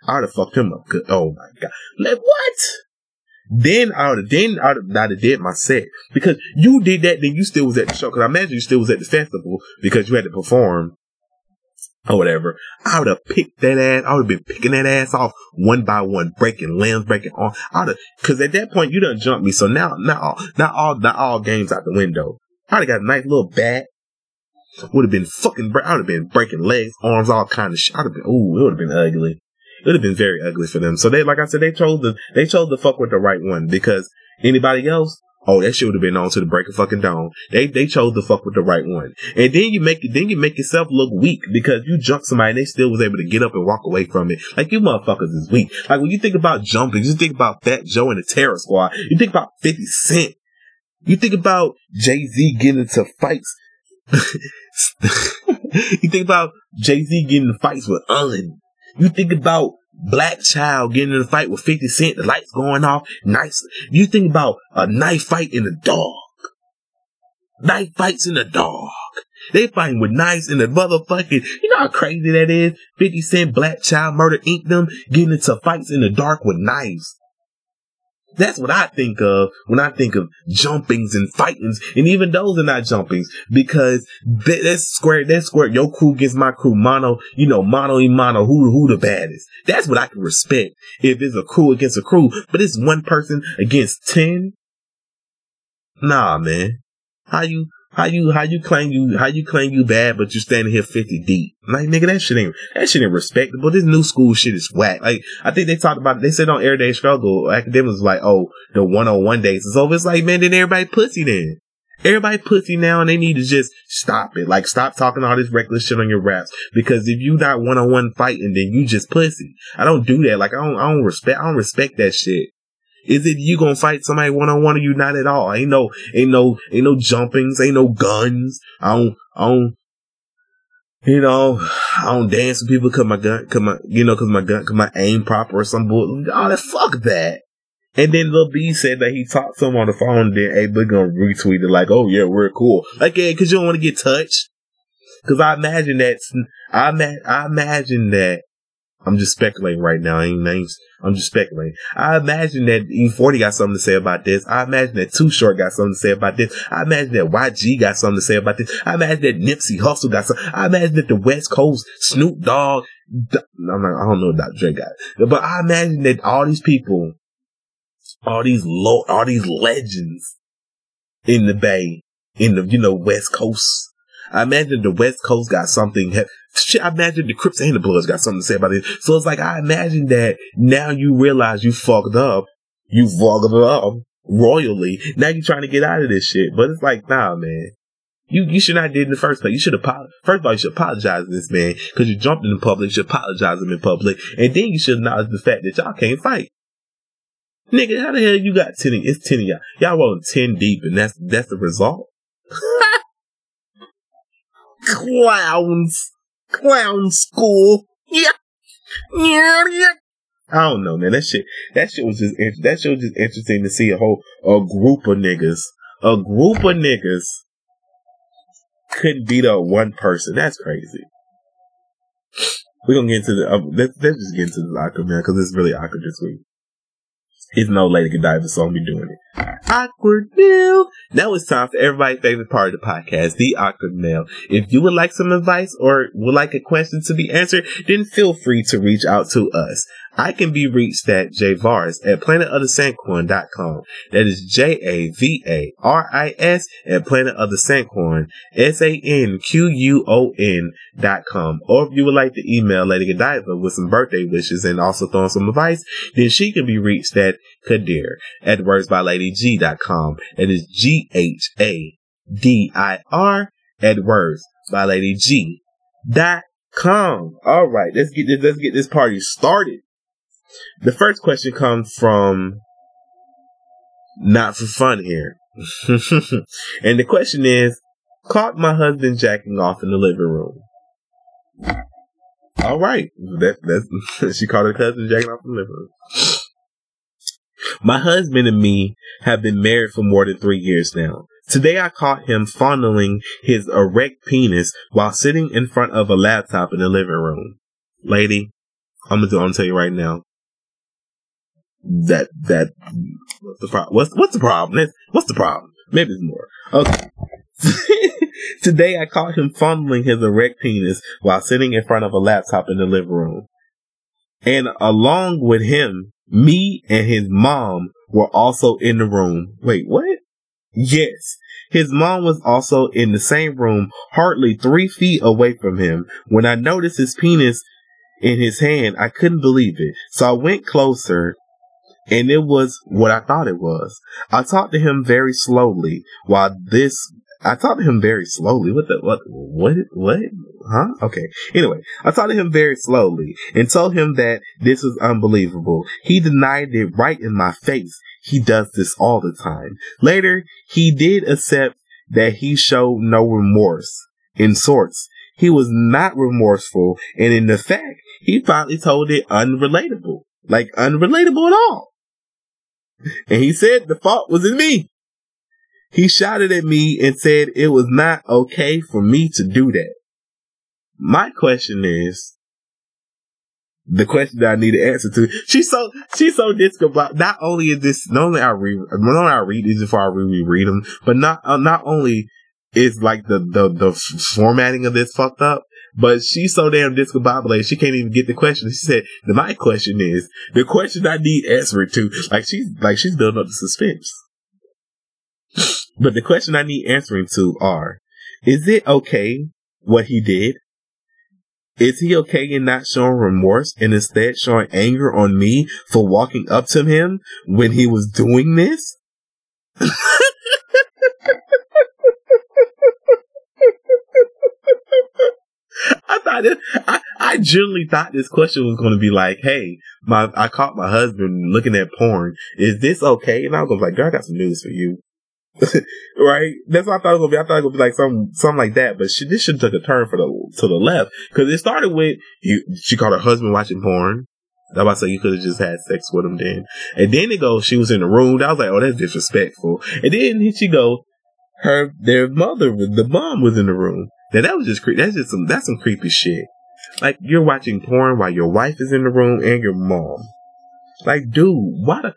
I'd have fucked him up good. Oh my god. Like what? Then I would have, then I would have did my set. Because you did that, then you still was at the show. Cause I imagine you still was at the festival because you had to perform or whatever, I would have picked that ass. I would have been picking that ass off one by one, breaking limbs, breaking arms. I would have, cause at that point you done jumped me. So now, not all, not all, not all games out the window. I'd have got a nice little bat. Would have been fucking, I would have been breaking legs, arms, all kind of shit. I'd have been, ooh, it would have been ugly. It would have been very ugly for them. So they, like I said, they chose the, they chose the fuck with the right one because anybody else, Oh, that shit would have been on to the break of fucking dawn. They they chose the fuck with the right one, and then you make then you make yourself look weak because you jumped somebody and they still was able to get up and walk away from it. Like you motherfuckers is weak. Like when you think about jumping, you think about Fat Joe and the Terror Squad. You think about Fifty Cent. You think about Jay Z getting into fights. you think about Jay Z getting into fights with Un. You think about black child getting in a fight with 50 Cent, the lights going off, nice. You think about a knife fight in the dark. Knife fights in the dark. They fighting with knives in the motherfucking, you know how crazy that is? 50 Cent, Black Child, Murder Inc. them getting into fights in the dark with knives. That's what I think of when I think of jumpings and fightings, and even those are not jumpings because that's square. That's square. Your crew against my crew, mono. You know, mono y mono. Who who the baddest? That's what I can respect if it's a crew against a crew. But it's one person against ten. Nah, man. How you how you how you claim you how you claim you bad, but you standing here fifty deep? Like nigga, that shit ain't that shit ain't respectable. This new school shit is whack. Like I think they talked about it. They said on Everyday Struggle, Akademiks was like, oh, the one on one days is over. It's like, man, then everybody pussy then. Everybody pussy now, and they need to just stop it. Like stop talking all this reckless shit on your raps. Because if you not one on one fighting, then you just pussy. I don't do that. Like I don't I don't respect I don't respect that shit. Is it you gonna fight somebody one on one or you not at all? Ain't no, ain't no, ain't no jumpings, ain't no guns. I don't, I don't, you know, I don't dance with people cause my gun, cause my, you know, cause my gun, cause my aim proper or some bull. Oh, that fuck that. And then Lil B said that he talked to him on the phone then A Boogie gonna retweet it like, oh yeah, we're cool. Like, yeah, cause you don't want to get touched. Cause I imagine that, I, ma- I imagine that, I'm just speculating right now. I ain't, I ain't, I'm just speculating. I imagine that E-40 got something to say about this. I imagine that Too Short got something to say about this. I imagine that YG got something to say about this. I imagine that Nipsey Hussle got something. I imagine that the West Coast Snoop Dogg, I'm not, I don't know about Dre got, but I imagine that all these people, all these low, all these legends in the Bay, in the, you know, West Coast. I imagine the West Coast got something. Shit, I imagine the Crips and the Bloods got something to say about it. So it's like I imagine that now you realize you fucked up. You fucked up royally. Now you're trying to get out of this shit. But it's like, nah, man. You you should not did in the first place. You should apologize. First of all, you should apologize to this man because you jumped in the public. You should apologize him in public, and then you should acknowledge the fact that y'all can't fight. Nigga, how the hell you got ten? It's ten of y'all. Y'all rolling ten deep, and that's that's the result. Clowns, clown school. Yeah, yeah. I don't know, man. That shit, that shit was just that shit was just interesting to see a whole a group of niggas, a group of niggas couldn't beat up one person. That's crazy. We're gonna get into the. Uh, let's, let's just get into the locker, man, because it's really awkward this week. It's no Lady Godiva, so I'll be doing it. Awkward mail. Now it's time for everybody's favorite part of the podcast, the awkward mail. If you would like some advice or would like a question to be answered, then feel free to reach out to us. I can be reached at javaris at planetofthesanquon.com. That is J-A-V-A-R-I-S at planetofthesanquon, S-A-N-Q-U-O-N dot com. Or if you would like to email Lady Godiva with some birthday wishes and also throwing some advice, then she can be reached at Ghadir at wordsbyladyg.com. That is G-H-A-D-I-R at by Lady G dot com. All right, let's get this, let's get this party started. The first question comes from not for fun here. and the question is, caught my husband jacking off in the living room. All right. That, that's, she caught her cousin jacking off in the living room. My husband and me have been married for more than three years now. Today I caught him fondling his erect penis while sitting in front of a laptop in the living room. Lady, I'm gonna, tell you right now that that what's the problem? What's what's the problem? What's the problem? Maybe it's more. Okay. Today I caught him fondling his erect penis while sitting in front of a laptop in the living room. And along with him, me and his mom were also in the room. Wait, what? Yes. His mom was also in the same room, hardly three feet away from him. When I noticed his penis in his hand, I couldn't believe it. So I went closer and it was what I thought it was. I talked to him very slowly while this, I talked to him very slowly. What the, what, what, what? Huh? Okay. Anyway, I talked to him very slowly and told him that this was unbelievable. He denied it right in my face. He does this all the time. Later, he did accept that he showed no remorse in sorts. He was not remorseful, and in the fact, he finally told it unrelatable. Like unrelatable at all. And he said the fault was in me. He shouted at me and said it was not okay for me to do that. My question is, the question that I need to answer to. She's so she's so disco about. Not only is this, not only I read, not only I read these before I really read them, but not uh, not only is like the the the formatting of this fucked up, but she's so damn discombobulated, she can't even get the question. She said, my question is, the question I need answering to, like she's, like she's building up the suspense. But the question I need answering to are, is it okay what he did? Is he okay in not showing remorse and instead showing anger on me for walking up to him when he was doing this? I thought it, I, I generally thought this question was going to be like, "Hey, my I caught my husband looking at porn. Is this okay?" And I was like, "Girl, I got some news for you. right? That's what I thought it was gonna be. I thought it was gonna be like some something like that, but she, this should took a turn for the to the left because it started with you. She caught her husband watching porn. I about to say you could have just had sex with him then, and then it goes. She was in the room. I was like, oh, that's disrespectful. And then she go, her their mother, the mom was in the room. Now that was just creepy. That's just some that's some creepy shit. Like you're watching porn while your wife is in the room and your mom. Like, dude, why? The,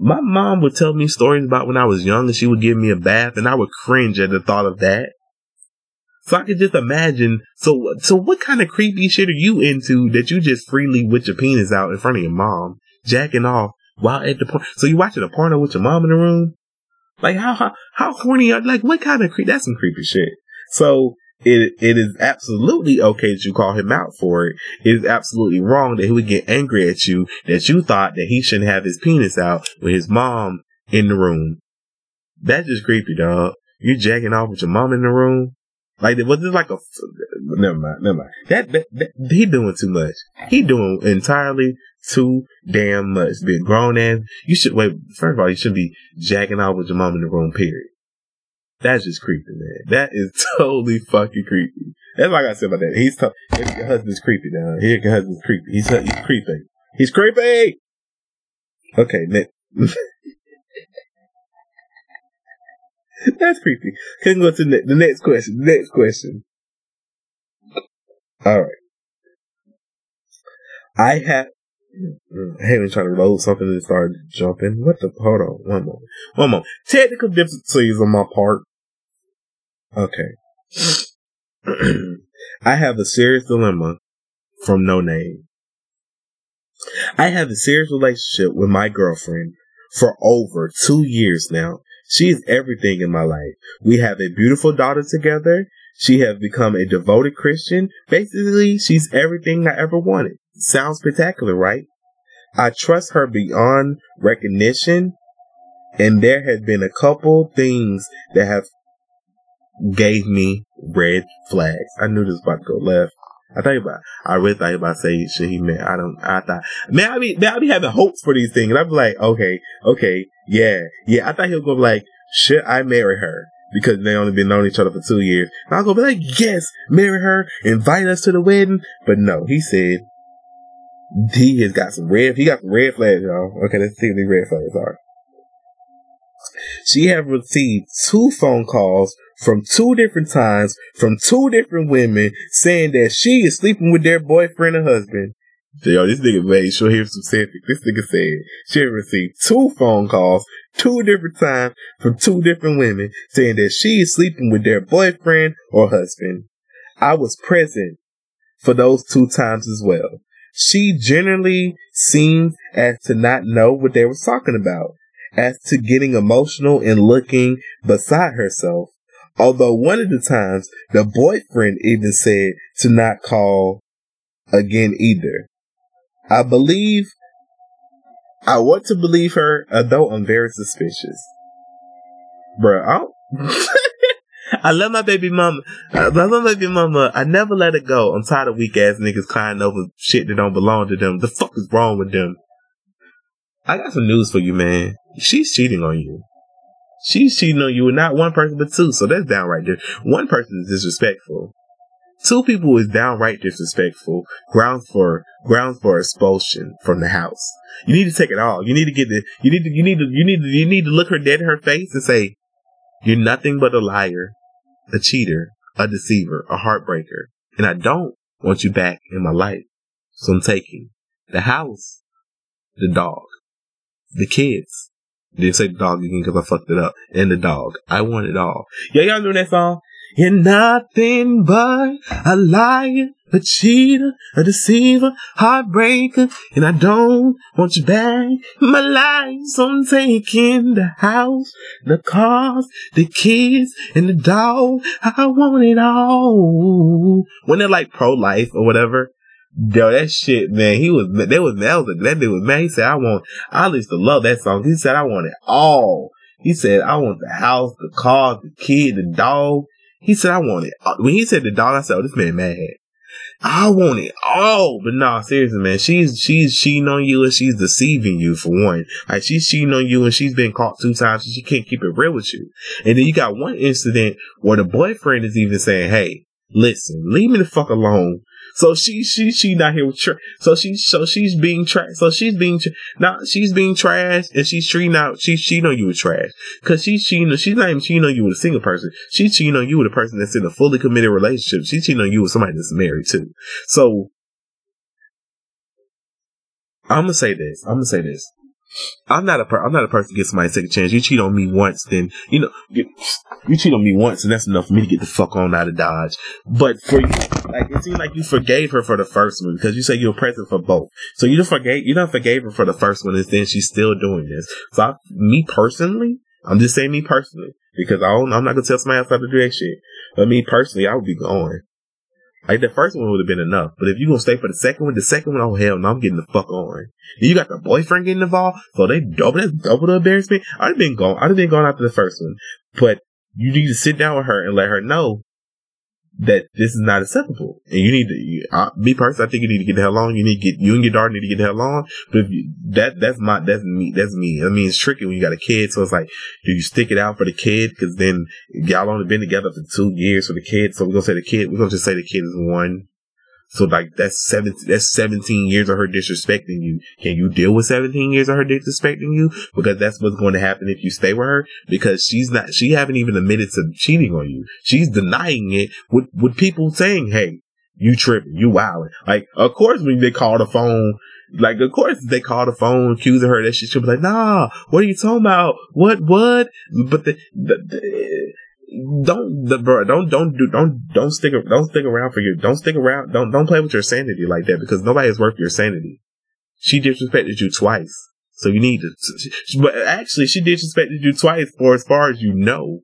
my mom would tell me stories about when I was young and she would give me a bath and I would cringe at the thought of that. So I could just imagine. So, so what kind of creepy shit are you into that you just freely with your penis out in front of your mom, jacking off while at the porn? So you watching a porno with your mom in the room? Like how how how horny? Are, like what kind of creep? That's some creepy shit. So it it is absolutely okay that you call him out for it. It is absolutely wrong that he would get angry at you that you thought that he shouldn't have his penis out with his mom in the room. That's just creepy, dog. You jacking off with your mom in the room? Like, was this like a? Never mind, never mind. That, that, that he doing too much. He doing entirely too damn much. Being grown ass, you should wait. First of all, you shouldn't be jacking off with your mom in the room. Period. That's just creepy, man. That is totally fucking creepy. That's like I said about that. He's t- your husband's creepy now. Here, your husband's creepy. He's he's creepy. He's creepy. Okay, next. That's creepy. Can go to the, next question. The next question. All right. I have. I haven't tried to load something and start jumping. What the? Hold on. One moment. One moment. Technical difficulties on my part. Okay. I have a serious dilemma from no name. I have a serious relationship with my girlfriend for over two years now. She is everything in my life. We have a beautiful daughter together. She has become a devoted Christian. Basically, she's everything I ever wanted. Sounds spectacular, right? I trust her beyond recognition. And there have been a couple things that have gave me red flags. I knew this was about to go left. I thought about, I really thought about say should he man. I don't, I thought, man, I be, man, I be having hopes for these things. Be like, okay, okay, yeah, yeah. I thought he was to be like, should I marry her? Because they only been known each other for two years. And I to be like, yes, marry her, invite us to the wedding. But no, he said, he has got some red, he got some red flags, y'all. Okay, let's see what these red flags are. She have received two phone calls from two different times from two different women saying that she is sleeping with their boyfriend or husband. Yo, this nigga made sure he was specific. This nigga said she received two phone calls two different times from two different women saying that she is sleeping with their boyfriend or husband. I was present for those two times as well. She generally seemed as to not know what they were talking about, as to getting emotional and looking beside herself. Although one of the times the boyfriend even said to not call again either. I believe, I want to believe her, although I'm very suspicious. Bruh, I love my baby mama. I love my baby mama. I never let it go. I'm tired of weak ass niggas crying over shit that don't belong to them. The fuck is wrong with them? I got some news for you, man. She's cheating on you. She's cheating on you with not one person, but two. So that's downright there. One person is disrespectful. Two people is downright disrespectful. Grounds for grounds for expulsion from the house. You need to take it all. You need to get the. You need to. You need to. You need to. You need to look her dead in her face and say, "You're nothing but a liar, a cheater, a deceiver, a heartbreaker, and I don't want you back in my life. So I'm taking the house, the dog, the kids, didn't say dog again because I fucked it up. And the dog. I want it all. Yeah, y'all know that song? You're nothing but a liar, a cheater, a deceiver, heartbreaker, and I don't want you back my life. So I'm taking the house, the cars, the kids, and the dog. I want it all. When they're like pro-life or whatever, Yo, that shit, man, he was, that was, that was, that dude was, man, he said, I want, I used to love that song. He said, I want it all. He said, I want the house, the car, the kid, the dog. He said, I want it. When he said the dog, I said, oh, this man mad. I want it all. But no, seriously, man, she's she's cheating on you and she's deceiving you for one. Like she's cheating on you and she's been caught two times and she can't keep it real with you. And then you got one incident where the boyfriend is even saying, Hey, listen, leave me the fuck alone. So she she she not here with tra- so she so she's being trash so she's being tra- now she's being trash and she's treating out she's cheating on you with trash. Because she's cheating she's not even cheating on you with a single person. She's cheating on you with a person that's in a fully committed relationship. She's cheating on you with somebody that's married too. So I'm gonna say this I'm gonna say this I'm not a per- I'm not a person to get somebody a second chance. You cheat on me once, then you know you, you cheat on me once, and that's enough for me to get the fuck on out of Dodge. But for you, like it seemed like you forgave her for the first one because you say you were present for both. So you forgave you don't forgave her for the first one, and then she's still doing this. So I, me personally, I'm just saying me personally because I don't, I'm not gonna tell somebody else how to do that shit. But me personally, I would be going. Like the first one would have been enough, but if you gonna stay for the second one, the second one, oh hell no, I'm getting the fuck on. You got the boyfriend getting involved, so they double that double the embarrassment. I'd have been gone. I'd have been gone after the first one, but you need to sit down with her and let her know that this is not acceptable. And you need to, you, uh, me personally, I think you need to get the hell on. You need to get, you and your daughter need to get the hell on. But you, that, that's my, that's me, that's me. I mean, it's tricky when you got a kid. So it's like, do you stick it out for the kid? Cause then y'all only been together for two years for the kid. So we're going to say the kid, we're going to just say the kid is one. So like that's seven, that's 17 years of her disrespecting you. Can you deal with 17 years of her disrespecting you? Because that's what's going to happen if you stay with her because she's not, she haven't even admitted to cheating on you. She's denying it with, with people saying, Hey, you tripping, you wilding. Like, of course, when they call the phone, like, of course, they call the phone accusing her that she should be like, nah, what are you talking about? What, what? But the, the, the don't the bro don't don't do don't don't stick don't stick around for your don't stick around don't don't play with your sanity like that because nobody is worth your sanity. She disrespected you twice, so you need to. But actually, she disrespected you twice for as far as you know,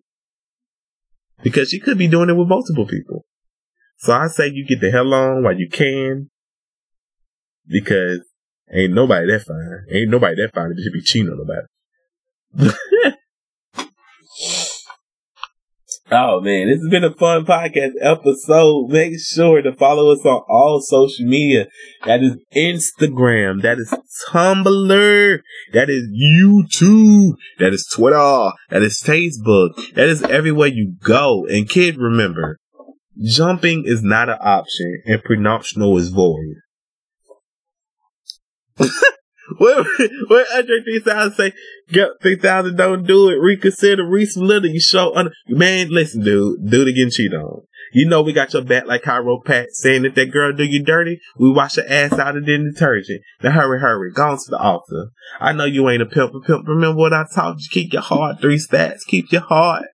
because she could be doing it with multiple people. So I say you get the hell on while you can, because ain't nobody that fine. Ain't nobody that fine to be cheating on nobody. Oh man, this has been a fun podcast episode. Make sure to follow us on all social media. That is Instagram. That is Tumblr. That is YouTube. That is Twitter. That is Facebook. That is everywhere you go. And kid, remember, jumping is not an option and prenuptial is void. What, what Andre 3000 say? Get 3000 don't do it. Reconsider, resolidify. You show, un- man, listen, dude, dude again cheat on. You know we got your back like Cairo Pat saying if that girl do you dirty, we wash your ass out of the detergent. Now hurry, hurry, go on to the altar. I know you ain't a pimp, a pimp. Remember what I taught you? Keep your heart, three stats. Keep your heart.